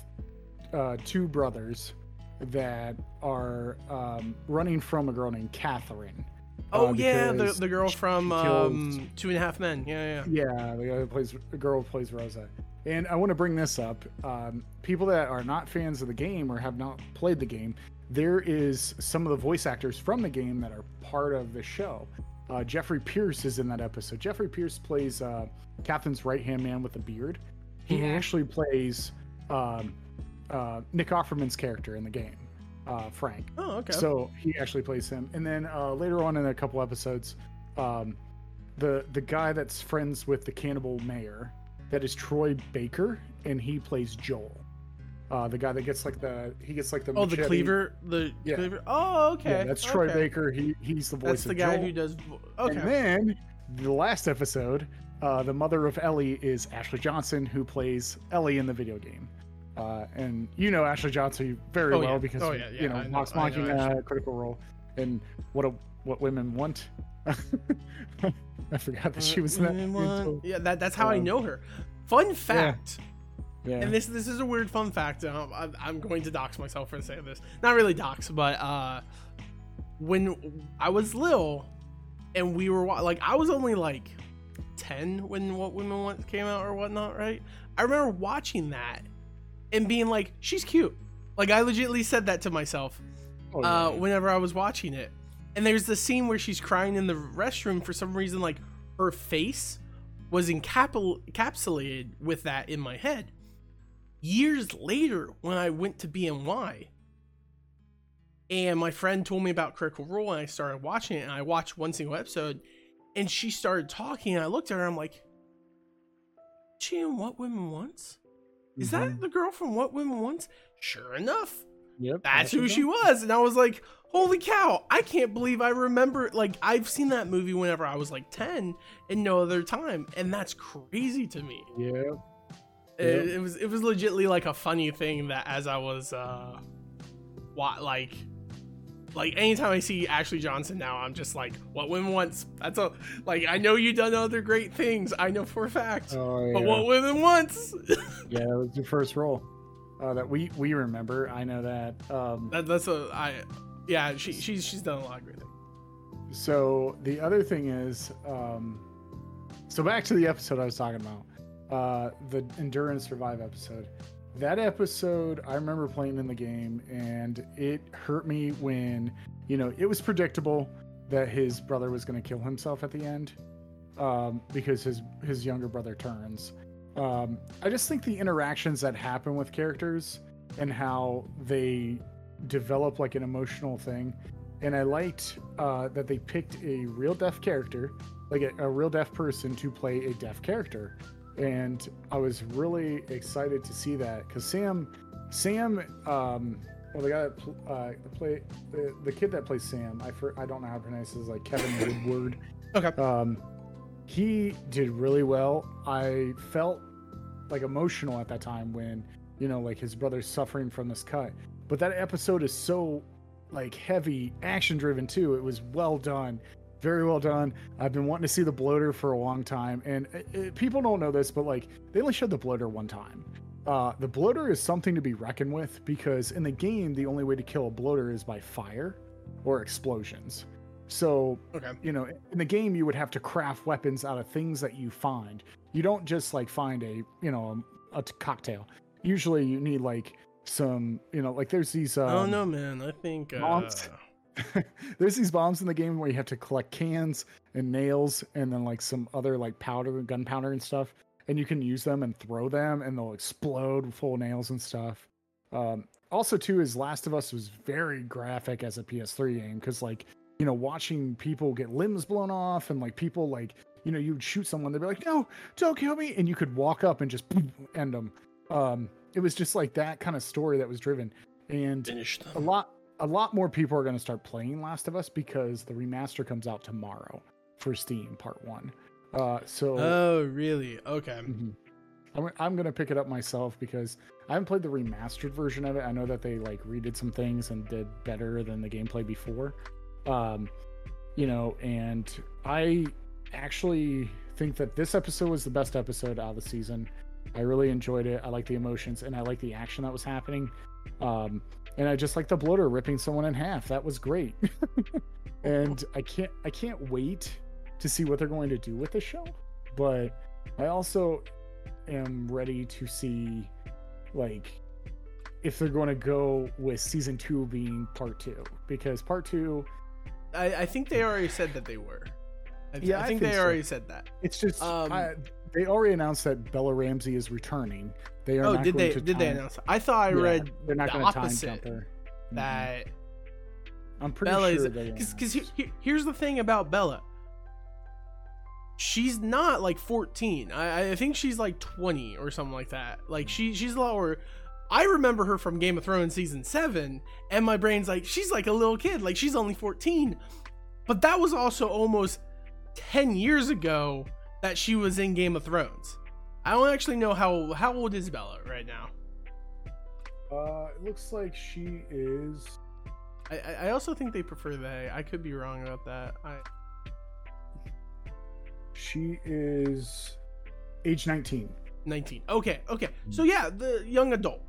uh, two brothers that are um, running from a girl named Catherine. Oh uh, yeah, the, the girl from um, Two and a Half Men. Yeah, yeah. Yeah, the guy who plays the girl who plays Rosa. And I want to bring this up. Um, people that are not fans of the game or have not played the game, there is some of the voice actors from the game that are part of the show. Uh, Jeffrey Pierce is in that episode. Jeffrey Pierce plays uh, Catherine's right hand man with a beard. He Mhm. actually plays um, uh, Nick Offerman's character in the game, uh, Frank. Oh, okay. So he actually plays him, and then uh, later on in a couple episodes, um, the the guy that's friends with the cannibal mayor, that is Troy Baker, and he plays Joel. Uh, the guy that gets like the he gets like the oh, the cleaver. The Yeah. cleaver. Oh, okay. Yeah, that's Troy okay. Baker. He he's the voice. That's the guy Joel. who does. vo- Okay. And then the last episode, uh, the mother of Ellie is Ashley Johnson, who plays Ellie in the video game. Uh, and you know Ashley Johnson very Oh, well yeah. because Oh, yeah, you know I Vox I know Critical Role, and what a, what women want. I forgot that she was in that. Yeah, that, that's how I Um, know her. Fun fact, Yeah. And this this is a weird fun fact. Um, I'm, I'm going to dox myself for saying this. Not really dox, but uh, when I was little, and we were like, I was only like ten when What Women Want came out or whatnot, right? I remember watching that and being like, she's cute. Like I legitimately said that to myself Oh, yeah. uh, whenever I was watching it. And there's the scene where she's crying in the restroom for some reason, like her face was encapsulated with that in my head. Years later, when I went to BNY, and my friend told me about Critical Role, and I started watching it, and I watched one single episode, and she started talking, and I looked at her, I'm like, she in What Women Wants? Is that Mhm. the girl from What Women Wants? Sure enough, Yep, that's who she was and i was like holy cow i can't believe i remember like i've seen that movie whenever i was like 10 and no other time and that's crazy to me Yeah. It, it was it was legitly like a funny thing that as i was uh what like like anytime i see ashley johnson now i'm just like what women wants that's a like i know you've done other great things i know for a fact Oh, but what women wants yeah, that was your first role uh, that we we remember. I know that. Um, that, that's a i yeah she, she's she's done a lot of great things So the other thing is, um, so back to the episode I was talking about, uh, the Endure and Survive episode. That episode, I remember playing in the game, and it hurt me when, you know, it was predictable that his brother was going to kill himself at the end, um, because his his younger brother turns. Um, I just think the interactions that happen with characters and how they develop like an emotional thing and I liked uh, that they picked a real deaf character, like a, a real deaf person, to play a deaf character, and I was really excited to see that because Sam, Sam, um, well, the guy that pl- uh, play the, the kid that plays Sam, I for, I don't know how to pronounce his like Kevin Woodward. Okay. Um, he did really well. I felt like emotional at that time when you know like his brother's suffering from this cut, but that episode is so like heavy action driven too. It was well done, very well done. I've been wanting to see the bloater for a long time, and it, it- people don't know this, but like they only showed the bloater one time. Uh, the bloater is something to be reckoned with because in the game, the only way to kill a bloater is by fire or explosions. So okay you know in the game you would have to craft weapons out of things that you find you don't just like find a you know a, t- cocktail usually you need like some you know like there's these um, I don't man. I think uh. there's these bombs in the game where you have to collect cans and nails and then like some other like powder and gunpowder and stuff and you can use them and throw them and they'll explode full nails and stuff. Um also too is last of us was very graphic as a ps3 game because like you know watching people get limbs blown off and like people like you know, you'd shoot someone, they'd be like, "No, don't kill me," and you could walk up and just end them. Um, it was just like that kind of story that was driven, and a lot a lot more people are going to start playing Last of Us because the remaster comes out tomorrow for Steam Part One. Uh, so Oh, really? Okay. Mhm. I'm, I'm gonna pick it up myself because I haven't played the remastered version of it. I know that they like redid some things and did better than the gameplay before. Um, you know, and I actually think that this episode was the best episode out of the season. I really enjoyed it. I like the emotions and I like the action that was happening. Um, and I just like the bloater ripping someone in half. That was great. and I can't I can't wait to see what they're going to do with the show. But I also am ready to see like if they're going to go with season two being part two because part two I, I think they already said that they were. I, th- Yeah, I I think, think they so. already said that. it's just Um, I, they already announced that Bella Ramsey is returning. They are Oh, did they? Did they announce? I thought I Yeah, read they're not the going to time jump her. Mhm. that I'm pretty Bella sure is they because announced. here's the thing about Bella. She's not like 14. I, I think she's like 20 or something like that. Like she she's lower. I remember her from Game of Thrones season seven, and my brain's like she's like a little kid. Like she's only 14, but that was also almost 10 years ago that she was in Game of Thrones. I don't actually know how how old is Bella right now. Uh, it looks like she is. I, I also think they prefer they. I could be wrong about that. I She is age 19. 19. Okay, okay. So yeah, the young adult.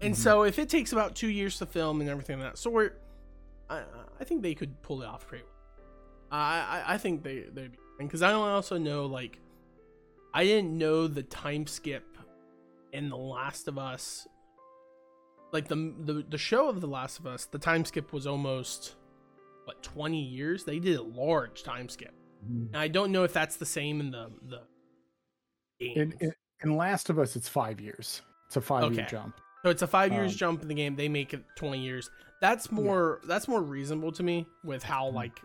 And Mhm. so if it takes about two years to film and everything of that sort, I I think they could pull it off pretty well. I I, I think they they because I don't also know like I didn't know the time skip in The Last of Us. Like the the the show of The Last of Us, the time skip was almost what 20 years. They did a large time skip. And I don't know if that's the same in the the. In, in in Last of Us, it's five years. It's a five year jump. So it's a five years Um, jump in the game. They make it twenty years. That's more. That's more reasonable to me with how Mhm. like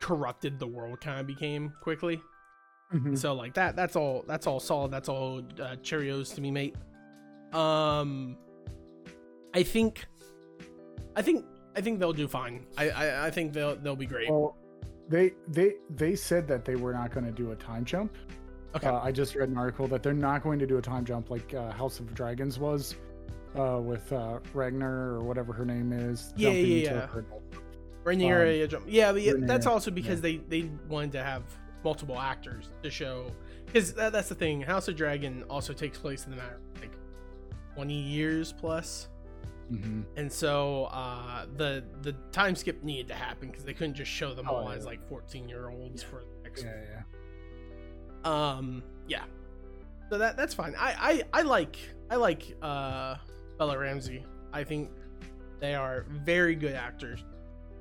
corrupted the world kind of became quickly. Mhm. So like that. That's all. That's all solid. That's all uh, Cheerios to me, mate. Um, I think, I think, I think they'll do fine. I I, I think they'll they'll be great. Well, they they they said that they were not going to do a time jump. Okay. Uh, I just read an article that they're not going to do a time jump like uh, House of Dragons was uh, with uh, Ragnar or whatever her name is. Yeah, yeah, yeah. Rhaenyra jump. Yeah, but yeah, that's also because they they wanted to have multiple actors to show because that, that's the thing. House of Dragon also takes place in the matter like twenty years plus, Mhm. and so uh, the the time skip needed to happen because they couldn't just show them Oh, all yeah. as like fourteen year olds for the next. Yeah, yeah. Um, yeah. So that that's fine. I I I like I like uh Bella Ramsey. I think they are very good actors,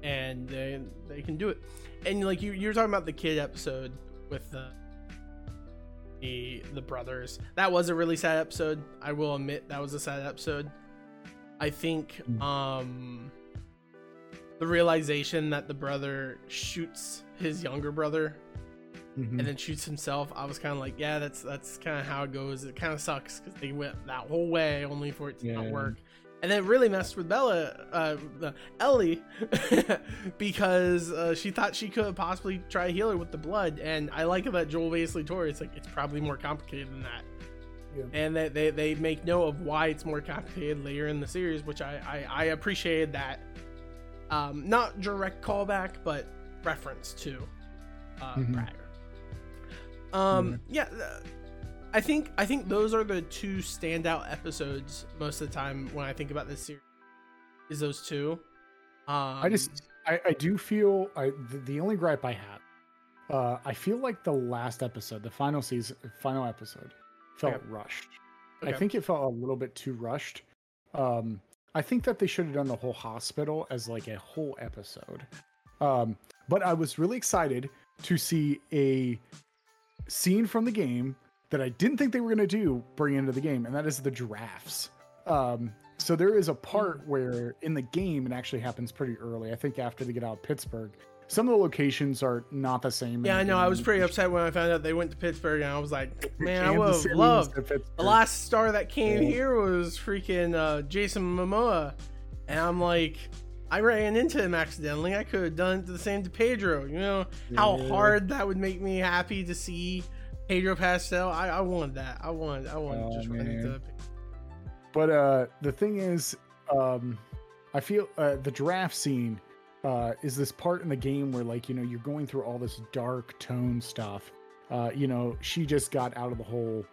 and they they can do it. And like you you were talking about the kid episode with the the the brothers. That was a really sad episode. I will admit that was a sad episode. I think Mm. um the realization that the brother shoots his younger brother Mhm. and then shoots himself. I was kind of like, yeah, that's that's kind of how it goes. It kind of sucks because they went that whole way only for it to not work. And then it really messed with Bella, uh, uh, Ellie, because uh, she thought she could possibly try to heal her with the blood. And I like that Joel basically told her it's like it's probably more complicated than that. Yeah. And that they, they make note of why it's more complicated later in the series, which I I, I appreciated that. Um, not direct callback, but reference to uh, Mhm. prior. Um, yeah, uh, I think I think those are the two standout episodes most of the time when I think about this series. Is those two? Um, I just I, I do feel I the, the only gripe I have, uh, I feel like the last episode, the final season, final episode, felt Okay. rushed. Okay. I think it felt a little bit too rushed. Um, I think that they should have done the whole hospital as like a whole episode. Um, but I was really excited to see a scene from the game that I didn't think they were going to do bring into the game, and that is the giraffes. Um, so there is a part where in the game it actually happens pretty early. I think after they get out of Pittsburgh, some of the locations are not the same. Yeah, I know. I was pretty upset when I found out they went to Pittsburgh, and I was like, man, I would have loved. The last star that came Yeah. here was freaking uh, Jason Momoa, and I'm like, I ran into him accidentally. I could have done the same to Pedro. You know how Yeah. hard that would make me happy to see Pedro Pascal. I, I wanted that. I wanted. I wanted Oh, to just into. But uh, the thing is, um, I feel uh, the draft scene uh, is this part in the game where, like, you know, you're going through all this dark tone stuff. Uh, you know, she just got out of the whole,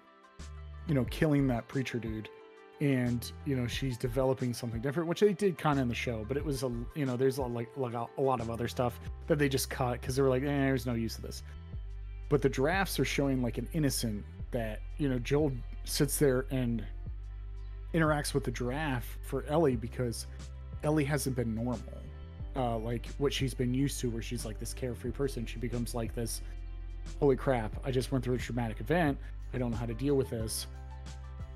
you know, killing that preacher dude, and you know, she's developing something different, which they did kind of in the show. But it was a, you know, there's a, like like a, a lot of other stuff that they just cut because they were like, eh, there's no use of this. But the giraffes are showing like an innocent that you know Joel sits there and interacts with the giraffe for Ellie because Ellie hasn't been normal. Uh, like what she's been used to, where she's like this carefree person. She becomes like this holy crap, I just went through a traumatic event. I don't know how to deal with this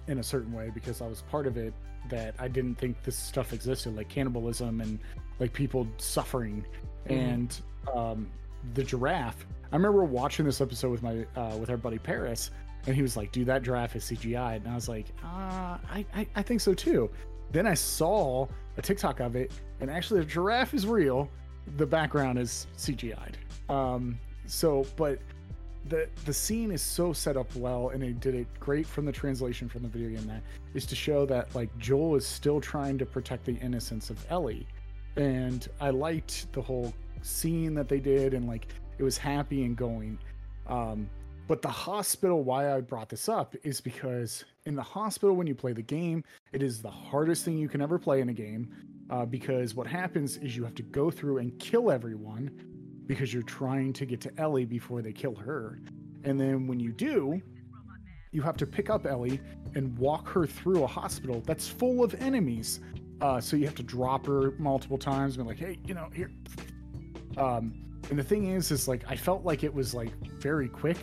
in a certain way because I was part of it that I didn't think this stuff existed, like cannibalism and like people suffering. Mhm. And um, the giraffe, I remember watching this episode with my uh, with our buddy Paris, and he was like, "Dude, that giraffe is CGI," and I was like, uh, I, I I think so too. Then I saw a TikTok of it, and actually the giraffe is real. The background is CGI'd. Um, so, but the the scene is so set up well, and they did it great from the translation from the video game. That is to show that like Joel is still trying to protect the innocence of Ellie, and I liked the whole scene that they did, and like it was happy and going. Um, but the hospital, why I brought this up is because in the hospital, when you play the game, it is the hardest thing you can ever play in a game. Uh, because what happens is you have to go through and kill everyone because you're trying to get to Ellie before they kill her. And then when you do, you have to pick up Ellie and walk her through a hospital that's full of enemies. Uh, so you have to drop her multiple times and be like, hey, you know, here. Um, and the thing is, is like I felt like it was like very quick.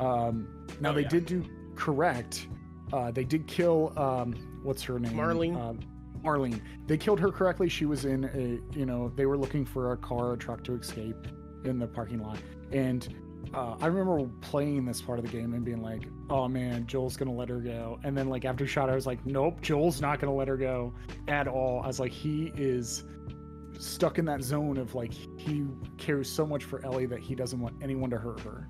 Um, now Oh, they yeah. did do correct. Uh, they did kill um, what's her name? Marlene. Um, Marlene. They killed her correctly. She was in a, you know, they were looking for a car or truck to escape in the parking lot. And uh, I remember playing this part of the game and being like, oh man, Joel's gonna let her go. And then like after shot, I was like, nope, Joel's not gonna let her go at all. I was like, he is stuck in that zone of like he cares so much for Ellie that he doesn't want anyone to hurt her.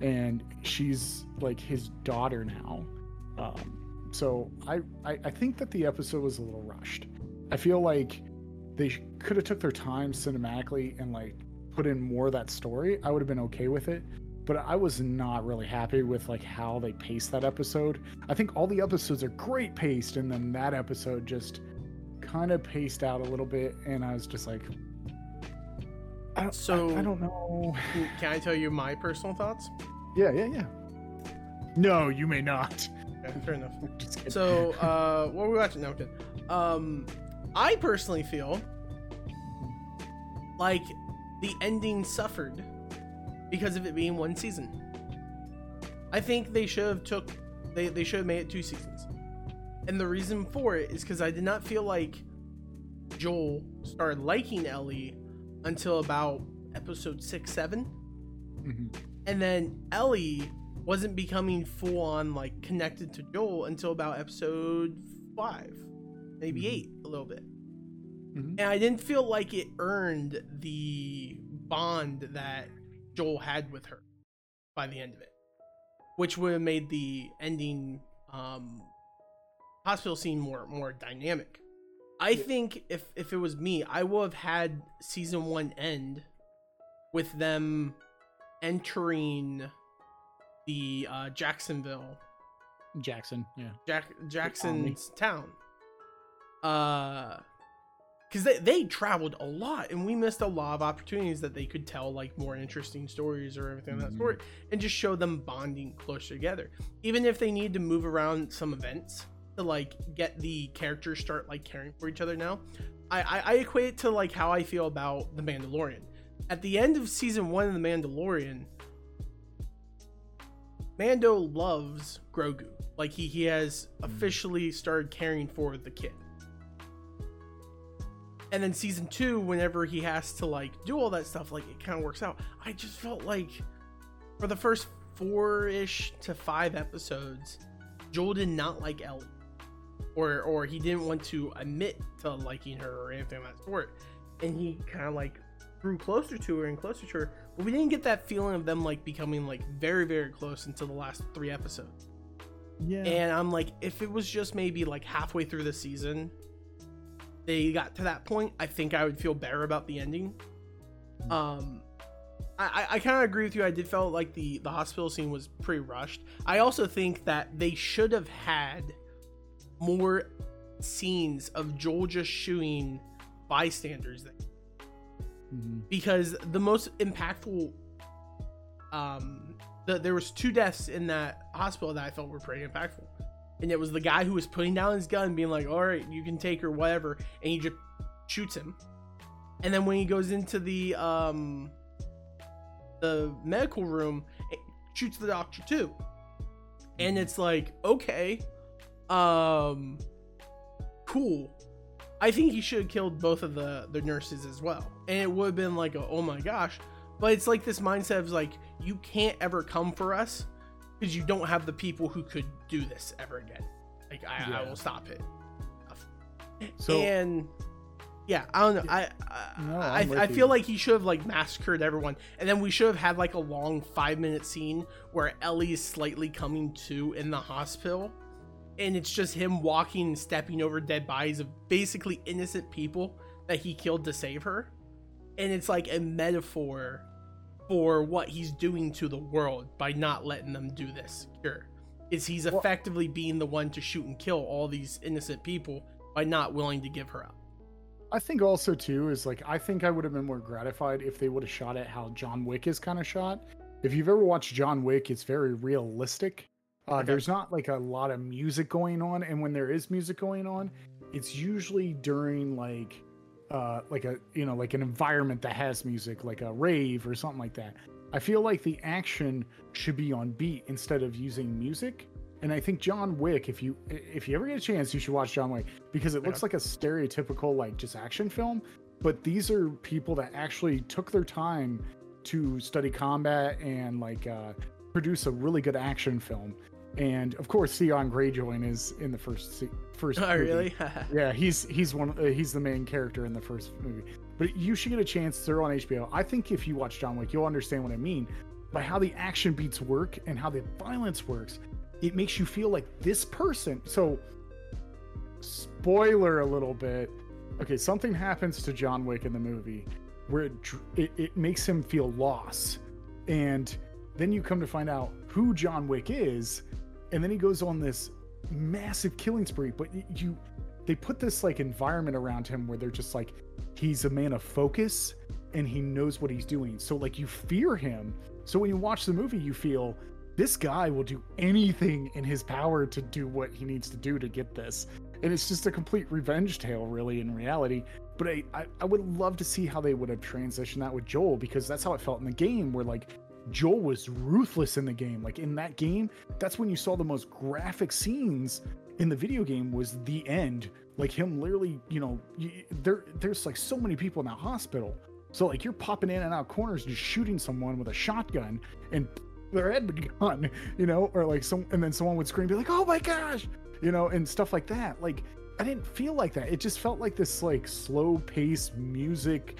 And she's like his daughter now. Um, so I, I I think that the episode was a little rushed. I feel like they could have took their time cinematically and like put in more of that story. I would have been okay with it. But I was not really happy with like how they paced that episode. I think all the episodes are great paced, and then that episode just kind of paced out a little bit, and I was just like, I don't, So- I, I don't know. Can I tell you my personal thoughts? Yeah, yeah, yeah. No, you may not. Okay, fair enough. So, uh, what were we watching? No. Um, I personally feel like the ending suffered because of it being one season. I think they should have took they they should have made it two seasons, and the reason for it is because I did not feel like Joel started liking Ellie until about episode six seven Mhm. and then Ellie wasn't becoming full on like connected to Joel until about episode five, maybe Mhm. eight, a little bit. Mhm. And I didn't feel like it earned the bond that Joel had with her by the end of it, which would have made the ending um, hospital scene more more dynamic. I Yeah. think if if it was me, I would have had season one end with them entering the uh, Jacksonville Jackson, yeah. Jack Jackson's town. Uh because they, they traveled a lot and we missed a lot of opportunities that they could tell like more interesting stories or everything of that Mhm. sort and just show them bonding closer together even if they need to move around some events to like get the characters start like caring for each other now I, I i equate it to like how i feel about the mandalorian at the end of season one of the mandalorian Mando loves Grogu. Like he, he has hmm. officially started caring for the kid. and then season two, whenever he has to like do all that stuff, like it kind of works out. I just felt like for the first four ish to five episodes, Joel did not like Ellie, or or he didn't want to admit to liking her or anything of that sort, and he kind of like grew closer to her and closer to her. But we didn't get that feeling of them like becoming like very very close until the last three episodes. Yeah. And I'm like, if it was just maybe like halfway through the season, they got to that point, I think I would feel better about the ending. Um, I, I kind of agree with you. I did felt like the the hospital scene was pretty rushed. I also think that they should have had more scenes of Joel just shooting bystanders Mhm. because the most impactful um the, there was two deaths in that hospital that i felt were pretty impactful. And it was the guy who was putting down his gun being like all right you can take her whatever and he just shoots him. And then when he goes into the um the medical room it shoots the doctor too. And it's like okay um cool I think he should have killed both of the the nurses as well, and it would have been like, a, oh my gosh. But it's like this mindset of like, you can't ever come for us because you don't have the people who could do this ever again. Like, I, I will stop it. So and yeah, I don't know. I I, No, I, I you. feel like he should have like massacred everyone, and then we should have had like a long five minute scene where Ellie is slightly coming to in the hospital, and it's just him walking and stepping over dead bodies of basically innocent people that he killed to save her, and it's like a metaphor for what he's doing to the world by not letting them do this cure. Is he's effectively being the one to shoot and kill all these innocent people by not willing to give her up. I think also too is like I think I would have been more gratified if they would have shot it how John Wick is kind of shot. If you've ever watched John Wick, it's very realistic. Uh, Okay. There's not like a lot of music going on, and when there is music going on, it's usually during like uh, like a you know like an environment that has music, like a rave or something like that. I feel like the action should be on beat instead of using music. And I think John Wick, if you if you ever get a chance, you should watch John Wick because it looks Okay. like a stereotypical like just action film, but these are people that actually took their time to study combat and like uh, produce a really good action film. And of course, Theon Greyjoy is in the first se- first. Oh, movie. really? Yeah, he's he's one. Uh, he's the main character in the first movie. But you should get a chance. They're on HBO. I think if you watch John Wick, you'll understand what I mean by how the action beats work and how the violence works. It makes you feel like this person. So, spoiler a little bit. Okay, something happens to John Wick in the movie where it it, it makes him feel lost, and then you come to find out who John Wick is, and then he goes on this massive killing spree. But you they put this like environment around him where they're just like he's a man of focus and he knows what he's doing. So like you fear him. So when you watch the movie you feel this guy will do anything in his power to do what he needs to do to get this. And it's just a complete revenge tale really in reality. But I, I i would love to see how they would have transitioned that with joel because that's how it felt in the game where like joel was ruthless in the game. Like in that game that's when you saw the most graphic scenes in the video game was the end. Like him literally you know there there's like so many people in that hospital. So like you're popping in and out corners just shooting someone with a shotgun and their head would be gone you know or like some and then someone would scream be like oh my gosh you know and stuff like that. Like i didn't feel like that. It just felt like this like slow paced music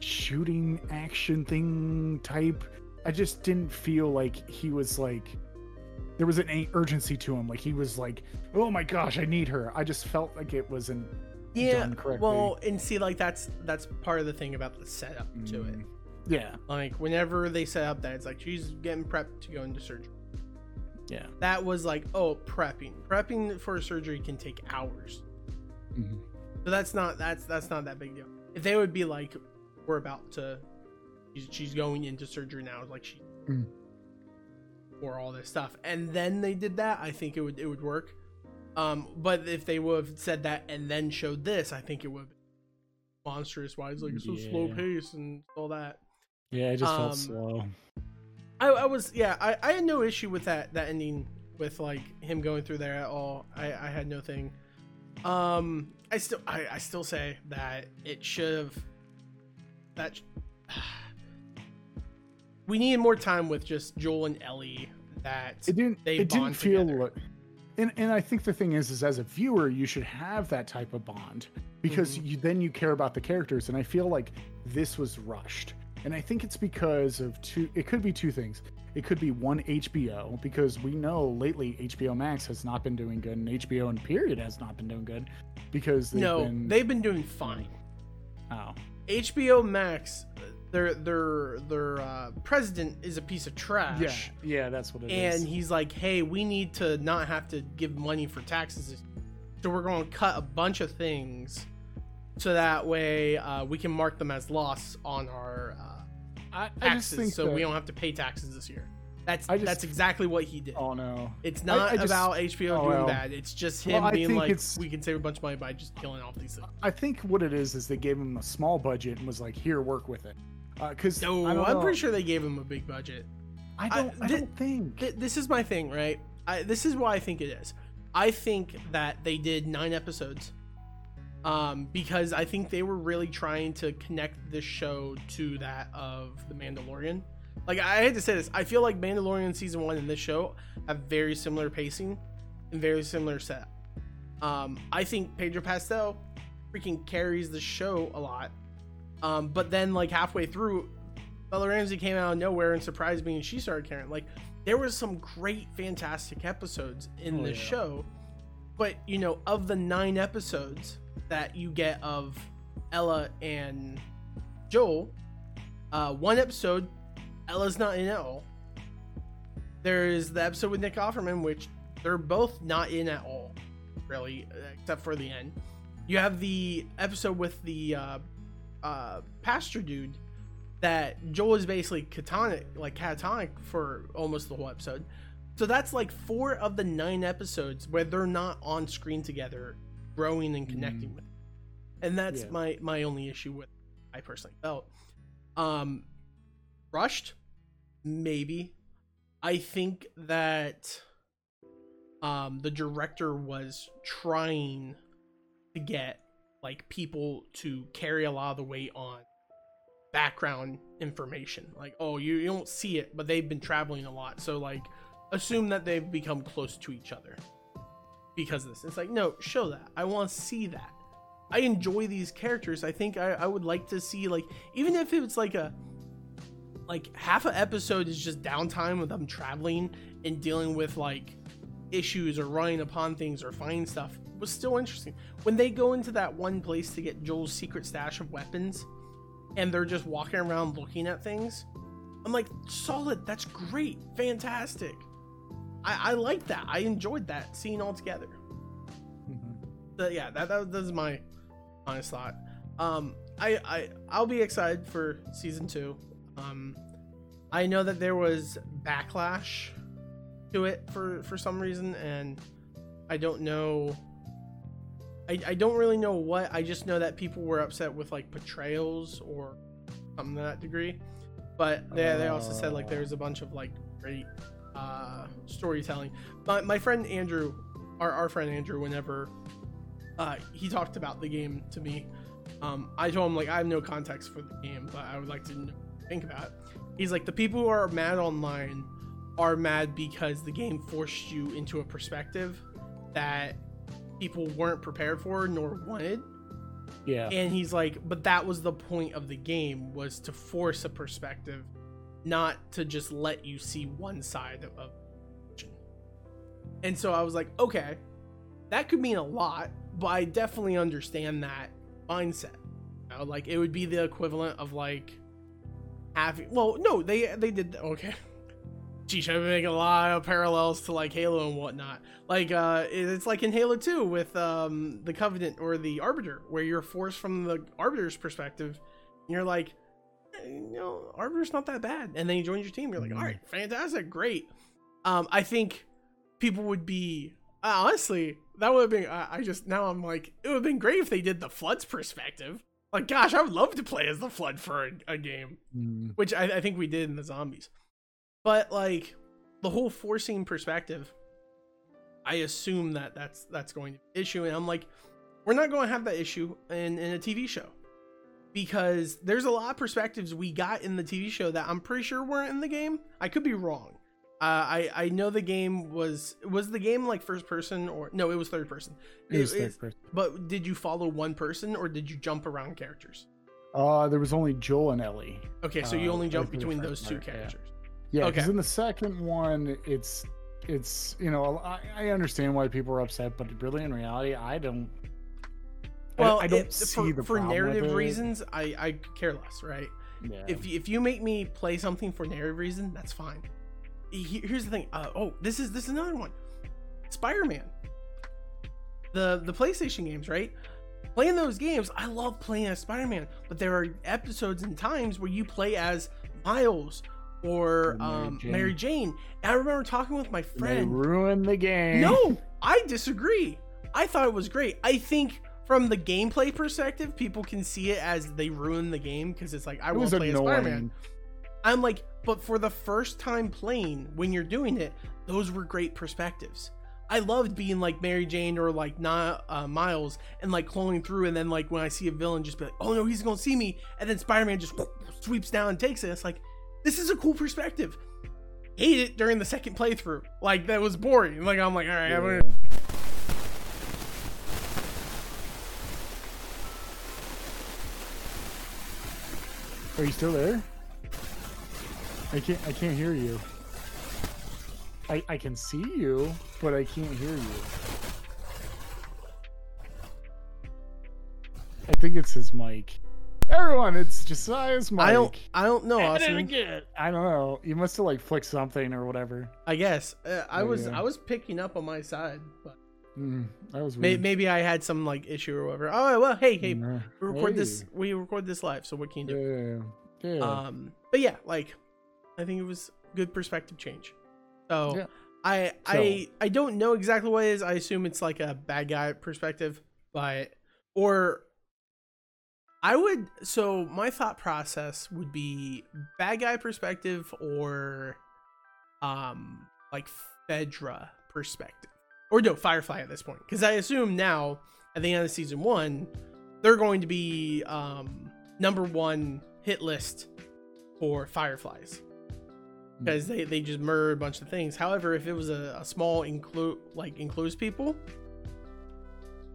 shooting action thing type i just didn't feel like he was like there was an urgency to him like he was like oh my gosh i need her i just felt like it wasn't yeah. done correctly. Well, and see, like that's that's part of the thing about the setup to it. Mm, yeah Like whenever they set up that, it's like she's getting prepped to go into surgery. yeah That was like, oh, prepping. Prepping for surgery can take hours. Mhm. So that's not that's that's not that big deal. If they would be like, we're about to, she's, she's going into surgery now, like she, Mm. or all this stuff, and then they did that, I think it would it would work. Um, but if they would have said that and then showed this, I think it would monstrous. Why it's like it's so slow pace and all that. yeah it just Um, felt slow I, I was yeah I, I had no issue with that that ending with like him going through there at all I, I had no thing um I still I, I still say that it should have that we needed more time with just Joel and Ellie that It didn't. they it didn't feel. together. And and I think the thing is, is as a viewer, you should have that type of bond because Mm-hmm. you then you care about the characters. And I feel like this was rushed, and I think it's because of two. It could be two things. It could be one HBO because we know lately HBO Max has not been doing good, and HBO and period has not been doing good because they've no, been. they've been doing fine. oh, HBO Max, their their their uh, president is a piece of trash. yeah, yeah, that's what it is. and he's like, "Hey, we need to not have to give money for taxes, so we're going to cut a bunch of things, so that way uh, we can mark them as loss on our uh, I, I just taxes, think so that- we don't have to pay taxes this year." That's just- that's exactly what he did. Oh no. It's not I just- about HBO oh, doing well. bad. It's just him I being like, "We can save a bunch of money by just killing off these things." I think what it is is they gave him a small budget and was like, "Here, work with it." Because No, I I'm know. pretty sure they gave him a big budget. I I- don't. I, thi- don't think. Th- this is my thing, right? I, this is why I think it is. I think that they did nine episodes, um, because I think they were really trying to connect this show to that of the Mandalorian. Like I had to say this, I feel like Mandalorian season one and this show have very similar pacing and very similar setup. Um, I think Pedro Pascal freaking carries the show a lot. Um, but then like halfway through, Bella Ramsey came out of nowhere and surprised me, and she started carrying. Like there was some great, fantastic episodes in Oh, this yeah. show, but you know, of the nine episodes that you get of Ellie and Joel, uh, one episode, Ellie's not in at all. There is the episode with Nick Offerman, which they're both not in at all, really, except for the end. You have the episode with the uh, uh, pastor dude that Joel is basically catonic, like catatonic for almost the whole episode. So that's like four of the nine episodes where they're not on screen together, growing and connecting with. And that's Yeah. my my only issue with. I personally felt, um, rushed, maybe. I think that, um, the director was trying to get like people to carry a lot of the weight on background information. Like, oh, you, you don't see it, but they've been traveling a lot. So, like, assume that they've become close to each other because of this. It's like, no, show that. I want to see that. I enjoy these characters. I think I, I would like to see, like, even if it's like a, like, half an episode is just downtime with them traveling and dealing with, like, issues or running upon things or finding stuff was still interesting. When they go into that one place to get Joel's secret stash of weapons and they're just walking around looking at things, I'm like, solid, that's great, fantastic. I, I like that. I enjoyed that scene altogether. Mhm. But yeah, that, that, that is my honest thought. Um, I, I I'll be excited for season two. Um, I know that there was backlash to it for for some reason, and I don't know. I, I don't really know what. I just know that people were upset with like portrayals or something to that degree. But they, they also said like there was a bunch of like great uh, storytelling. But my friend Andrew, our, our friend Andrew, whenever uh, he talked about the game to me, um, I told him like I have no context for the game, but I would like to know, think about it. He's like the people who are mad online are mad because the game forced you into a perspective that people weren't prepared for nor wanted Yeah. and he's like but that was the point of the game was to force a perspective not to just let you see one side of, and so i was like okay that could mean a lot but i definitely understand that mindset you know, like it would be the equivalent of like having well no they they did okay Geez, I've been making a lot of parallels to like Halo and whatnot. Like, uh, it's like in Halo 2 with um, the Covenant or the Arbiter, where you're forced from the Arbiter's perspective, and you're like, eh, you know, Arbiter's not that bad. And then you join your team, you're like, Mhm. all right, fantastic, great. Um, I think people would be uh, honestly that would have been. I I just now I'm like, it would have been great if they did the Flood's perspective. Like, gosh, I would love to play as the Flood for a, a game Mm, which I, I think we did in the zombies. But like the whole forcing perspective, I assume that that's that's going to be an issue, and I'm like, we're we're not going to have that issue in, in a TV show because there's a lot of perspectives we got in the TV show that I'm pretty sure weren't in the game. I could be wrong. Uh, I I know the game was was the game like first person or no it was third person. It was third person. But did you follow one person or did you jump around characters? Uh, there was only Joel and Ellie. Okay, so you Uh, only like jump between those two part, yeah. characters. Yeah, Okay. because in the second one, it's it's you know I, I understand why people are upset, but really in reality, I don't. Well, I, don't it- see for, the for narrative it. reasons, I I care less, right? Yeah. If if you make me play something for narrative reason, that's fine. He- Here's the thing. Uh, oh, this is this is another one. Spider-Man. The the PlayStation games, right? Playing those games, I love playing as Spider-Man, but there are episodes and times where you play as Miles or Or Mary um, Jane. Mary Jane. And I remember talking with my friend. they ruined the game. No, I disagree. I thought it was great. I think from the gameplay perspective, people can see it as they ruin the game because it's like I it want to play as Spider-Man. I'm like, but for the first time playing, when you're doing it, those were great perspectives. I loved being like Mary Jane or like not uh, Miles and like cloning through, and then like when I see a villain, just be like, oh no, he's gonna see me, and then Spider-Man just sweeps down and takes it. It's like, this is a cool perspective. Hate it during the second playthrough, like that was boring. Like I'm like, all right, I'm gonna Are you still there? I can't. I can't hear you. I I can see you, but I can't hear you. I think it's his mic. Everyone, it's Josiah's mic. I don't, I don't know, I did it Austin. I don't know. You must have like flicked something or whatever. I guess uh, I Oh, was, yeah. I was picking up on my side, but Mm, that was may, weird. maybe I had some like issue or whatever. Oh well, hey, hey, we record Hey. this, we record this live, so what can you do? Yeah. Yeah. Um, but yeah, like I think it was good perspective change. So Yeah. I I I don't know exactly what it is. I assume it's like a bad guy perspective, but or I would so my thought process would be bad guy perspective or um like Fedra perspective. Or no, Firefly at this point. Because I assume now at the end of season one, they're going to be um number one hit list for Fireflies because they, they just murder a bunch of things. However, if it was a, a small include like includes people,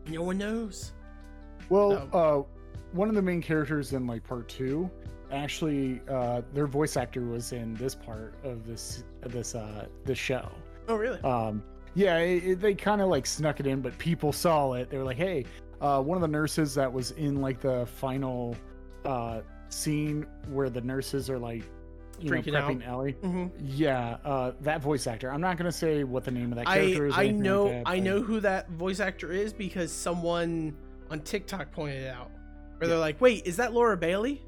no one knows. Well, uh, one of the main characters in like part two, actually, uh, their voice actor was in this part of this this uh this show. Oh, really? Um, yeah, it, it- they kind of like snuck it in, but people saw it. They were like, "Hey, uh, one of the nurses that was in like the final uh scene where the nurses are like, you know, Freaking out. prepping Ellie." hmm Yeah, uh, that voice actor. I'm not gonna say what the name of that I character is. I anything like know that, I know who that voice actor is because someone on TikTok pointed it out. Where they're like, "Wait, is that Laura Bailey?"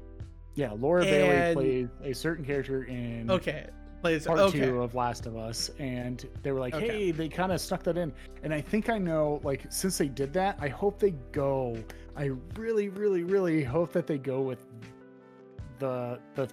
Yeah, Laura And- Bailey plays a certain character in Okay, plays part okay. two of Last of Us, and they were like, Okay. "Hey, they kind of stuck that in." And I think I know, like, since they did that, I hope they go. I really, really, really hope that they go with the the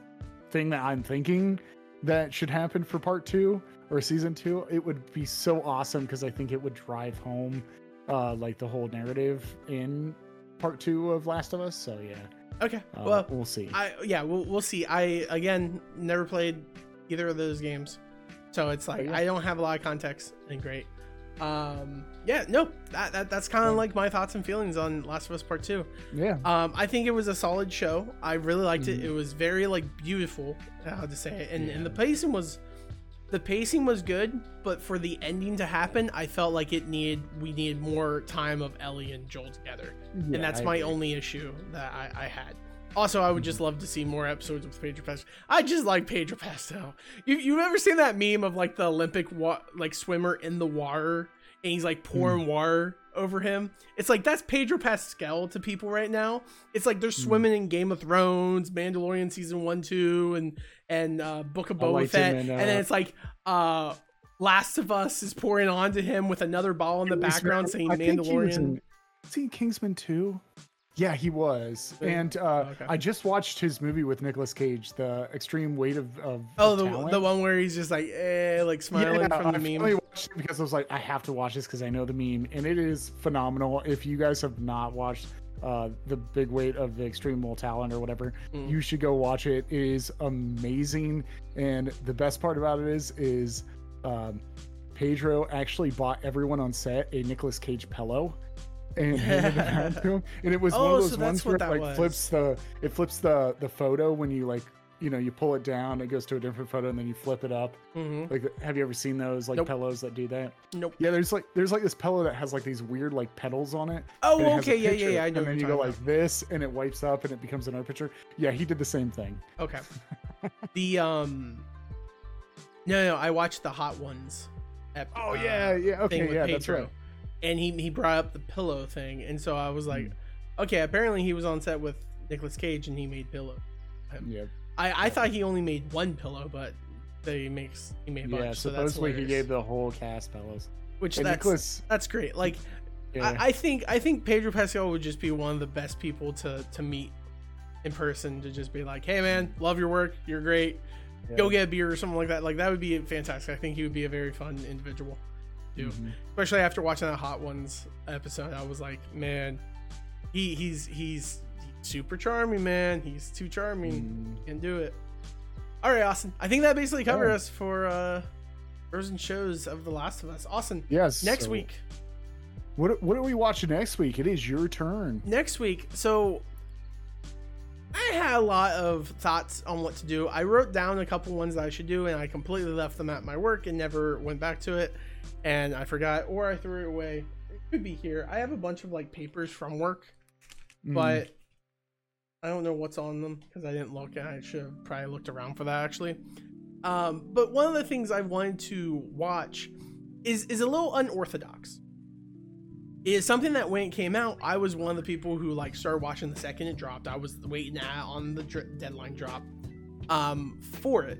thing that I'm thinking that should happen for part two or season two. It would be so awesome because I think it would drive home, uh, like the whole narrative in part two of Last of Us. So yeah, Okay, uh, well, we'll see. I yeah, we'll we'll see. I again never played either of those games, so it's like Oh, yeah. I don't have a lot of context. And great, um, yeah, no, that, that that's kind of Yeah. like my thoughts and feelings on Last of Us Part Two. yeah. Um, I think it was a solid show. I really liked it. Mhm. It was very like beautiful, how to say it, and and the pacing was. The pacing was good, but for the ending to happen, I felt like it needed we needed more time of Ellie and Joel together Yeah, and that's I my agree. only issue that I, I had. Also, I would just Mm-hmm. love to see more episodes with Pedro Pascal. I just like Pedro Pascal. You you ever seen that meme of like the Olympic wa- like swimmer in the water and he's like pouring Mm. water over him? It's like that's Pedro Pascal to people right now. It's like they're Mm. swimming in Game of Thrones, Mandalorian season one, two, and and uh, Book of Boba Fett, him in, and then uh, it's like uh, Last of Us is pouring onto him with another ball in the background saying I think he was Mandalorian. in- Was Kingsman 2? Yeah, he was. And uh, okay. I just watched his movie with Nicolas Cage, The Extreme Weight of, of Oh, the, the one where he's just like, eh, like smiling Yeah, from the meme. Finally watched watched it because I was like, I have to watch this because I know the meme, and it is phenomenal. If you guys have not watched uh, the big weight of the extreme will talent or whatever, Mm. you should go watch it. It is amazing, and the best part about it is is um, Pedro actually bought everyone on set a Nicolas Cage pillow. And handed it to him, and it was one Oh, of those that's ones where it like was. flips the it flips the the photo when you like you know you pull it down, it goes to a different photo, and then you flip it up. hmm Like, have you ever seen those like Nope. pillows that do that? Nope. Yeah, there's like there's like this pillow that has like these weird like petals on it. Oh, it okay, yeah, yeah, yeah. I know. And then you're go talking like this, and it wipes up, and it becomes another picture. Yeah, he did the same thing. okay. the um, no, no, I watched the Hot Ones. ep- Oh uh, yeah, yeah, okay, yeah, that's Pedro. right. And he he brought up the pillow thing, and so I was like, okay, apparently he was on set with Nicolas Cage, and he made pillow. Yeah, I I thought he only made one pillow, but they makes he made a bunch. yeah. so that's Supposedly he gave the whole cast pillows. which And that's Nicholas, that's great. Like yeah, I, I think I think Pedro Pascal would just be one of the best people to to meet in person to just be like, hey man, love your work, you're great. yeah. Go get a beer or something like that. Like that would be fantastic. I think he would be a very fun individual. do. Mhm. Especially after watching that Hot Ones episode, I was like, man, he he's he's super charming, man. He's too charming. Mm. Can do it. All right, Austin. I think that basically covers Yeah. us for uh Bros and Shows of The Last of Us. Austin. Yes. Next so week. What what are we watching next week? It is your turn. next week so i had a lot of thoughts on what to do i wrote down a couple ones that i should do and i completely left them at my work and never went back to it and i forgot or i threw it away it could be here i have a bunch of like papers from work Mm. but i don't know what's on them because i didn't look i should have probably looked around for that actually um, but one of the things i wanted to watch is is a little unorthodox is something that when it came out, I was one of the people who like started watching the second it dropped. I was waiting on the dr- deadline drop um, for it.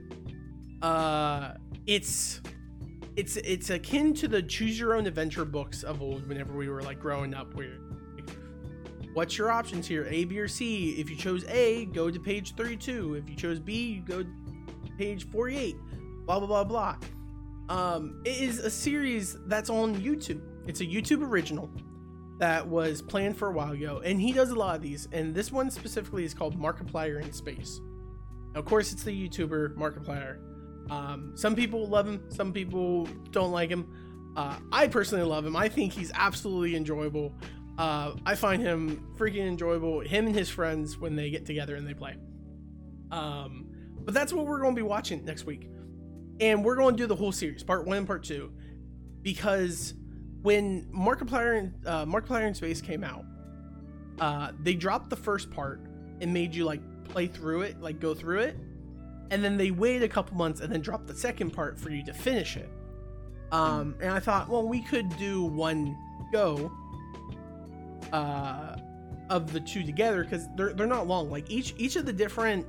Uh, it's it's it's akin to the choose your own adventure books of old. Whenever we were like growing up, where what's your options here, A, B, or C? If you chose A, go to page thirty-two. If you chose B, you go to page forty-eight. Blah blah blah blah. Um, it is a series that's on YouTube. It's a YouTube original that was planned for a while ago, and he does a lot of these. And this one specifically is called Markiplier in Space. Of course, it's the YouTuber Markiplier. Um, some people love him, some people don't like him. Uh, I personally love him. I think he's absolutely enjoyable. Uh, I find him freaking enjoyable. Him and his friends when they get together and they play. Um, but that's what we're going to be watching next week and we're going to do the whole series, part one and part two, because when Markiplier and uh, Markiplier in Space came out, uh, they dropped the first part and made you like play through it, like go through it, and then they waited a couple months and then dropped the second part for you to finish it. Um, and I thought, well, we could do one go uh, of the two together because they're they're not long. Like each each of the different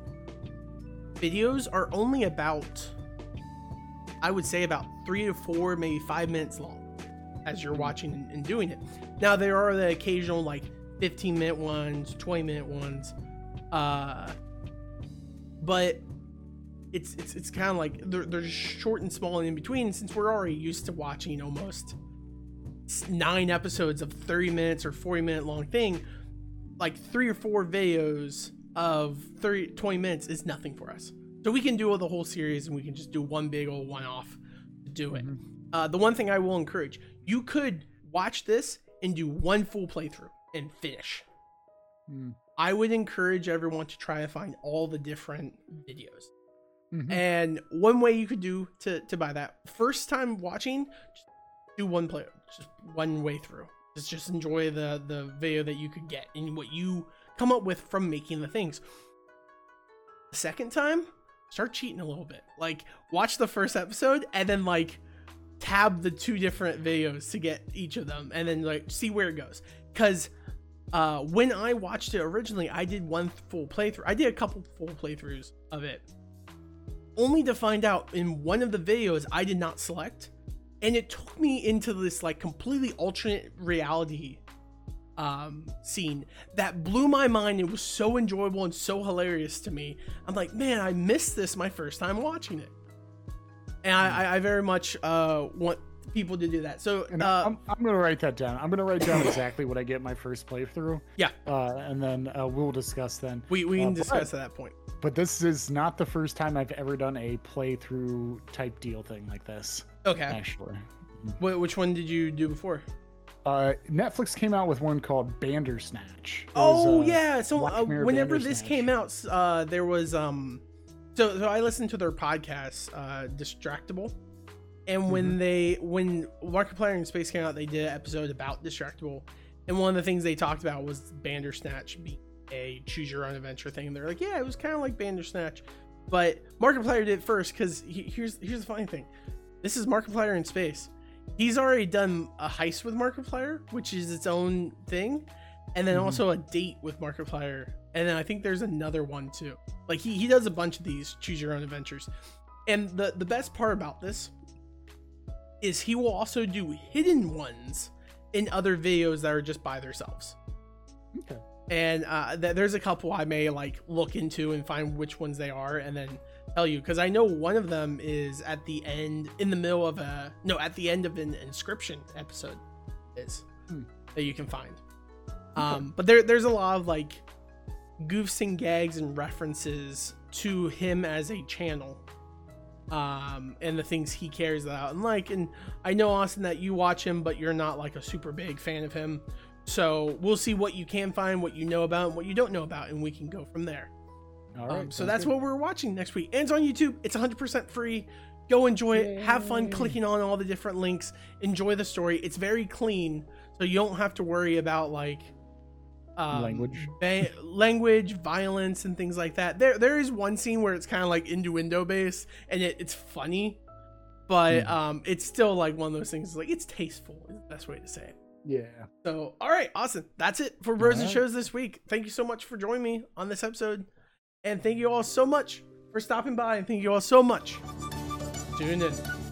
videos are only about I would say about three to four, maybe five minutes long as you're watching and, doing it. Now there are the occasional like 15 minute ones, 20 minute ones, uh, but it's it's it's kind of like they're they're short and small and in between. Since we're already used to watching almost nine episodes of 30 minutes or 40 minute long thing, like three or four videos of 30 20 minutes is nothing for us. So we can do the whole series and we can just do one big old one off to do it. Mhm. Uh, the one thing I will encourage, you could watch this and do one full playthrough and finish. Mm. I would encourage everyone to try to find all the different videos. Mhm. And one way you could do to, to buy that first time watching, just do one play, just one way through. Just just enjoy the the video that you could get and what you come up with from making the things. The second time, start cheating a little bit. Like watch the first episode and then like tab the two different videos to get each of them and then like see where it goes. Cause uh when I watched it originally, I did one full playthrough. I did a couple full playthroughs of it only to find out in one of the videos I did not select, and it took me into this like completely alternate reality um scene that blew my mind. It was so enjoyable and so hilarious to me. I'm like, man, I missed this my first time watching it, and I, I, very much uh want people to do that. So uh, I'm, I'm gonna write that down. I'm gonna write down exactly what I get my first playthrough. Yeah. Uh, and then uh, we'll discuss then. we we can uh, but- discuss at that point. But this is not the first time I've ever done a playthrough type deal thing like this. Okay. Actually, Wh- which one did you do before? uh, Netflix came out with one called Bandersnatch. It was, Oh uh, yeah. So uh, whenever this came out, uh, there was um, so so I listened to their podcast, uh, Distractable, and when Mm-hmm. they when Markiplier and Space came out, they did an episode about Distractable, and one of the things they talked about was Bandersnatch being a choose your own adventure thing. And they're like, yeah, it was kind of like Bandersnatch, but Markiplier did it first because he, here's here's the funny thing, this is Markiplier in space. He's already done a heist with Markiplier, which is its own thing, and then Mhm. also a date with Markiplier, and then I think there's another one too. Like he, he does a bunch of these choose your own adventures, and the the best part about this is he will also do hidden ones in other videos that are just by themselves. Okay. And uh, th- there's a couple I may like look into and find which ones they are, and then tell you because I know one of them is at the end, in the middle of a no, at the end of an inscription episode is Hmm. that you can find. Um, but there there's a lot of like goofs and gags and references to him as a channel um and the things he cares about and like and i know austin that you watch him but you're not like a super big fan of him so we'll see what you can find what you know about and what you don't know about and we can go from there All right. um, so that's good. what we're watching next week and it's on youtube it's 100% free go enjoy it have fun clicking on all the different links enjoy the story it's very clean so you don't have to worry about like um, Language. ba- language, violence, and things like that. There, there is one scene where it's kind of like innuendo based, and it, it's funny, but Hmm. um, it's still like one of those things. Like it's tasteful is the best way to say it. Yeah. So, all right, awesome. That's it for Bros and Alright. Shows this week. Thank you so much for joining me on this episode, and thank you all so much for stopping by, and thank you all so much tuning in.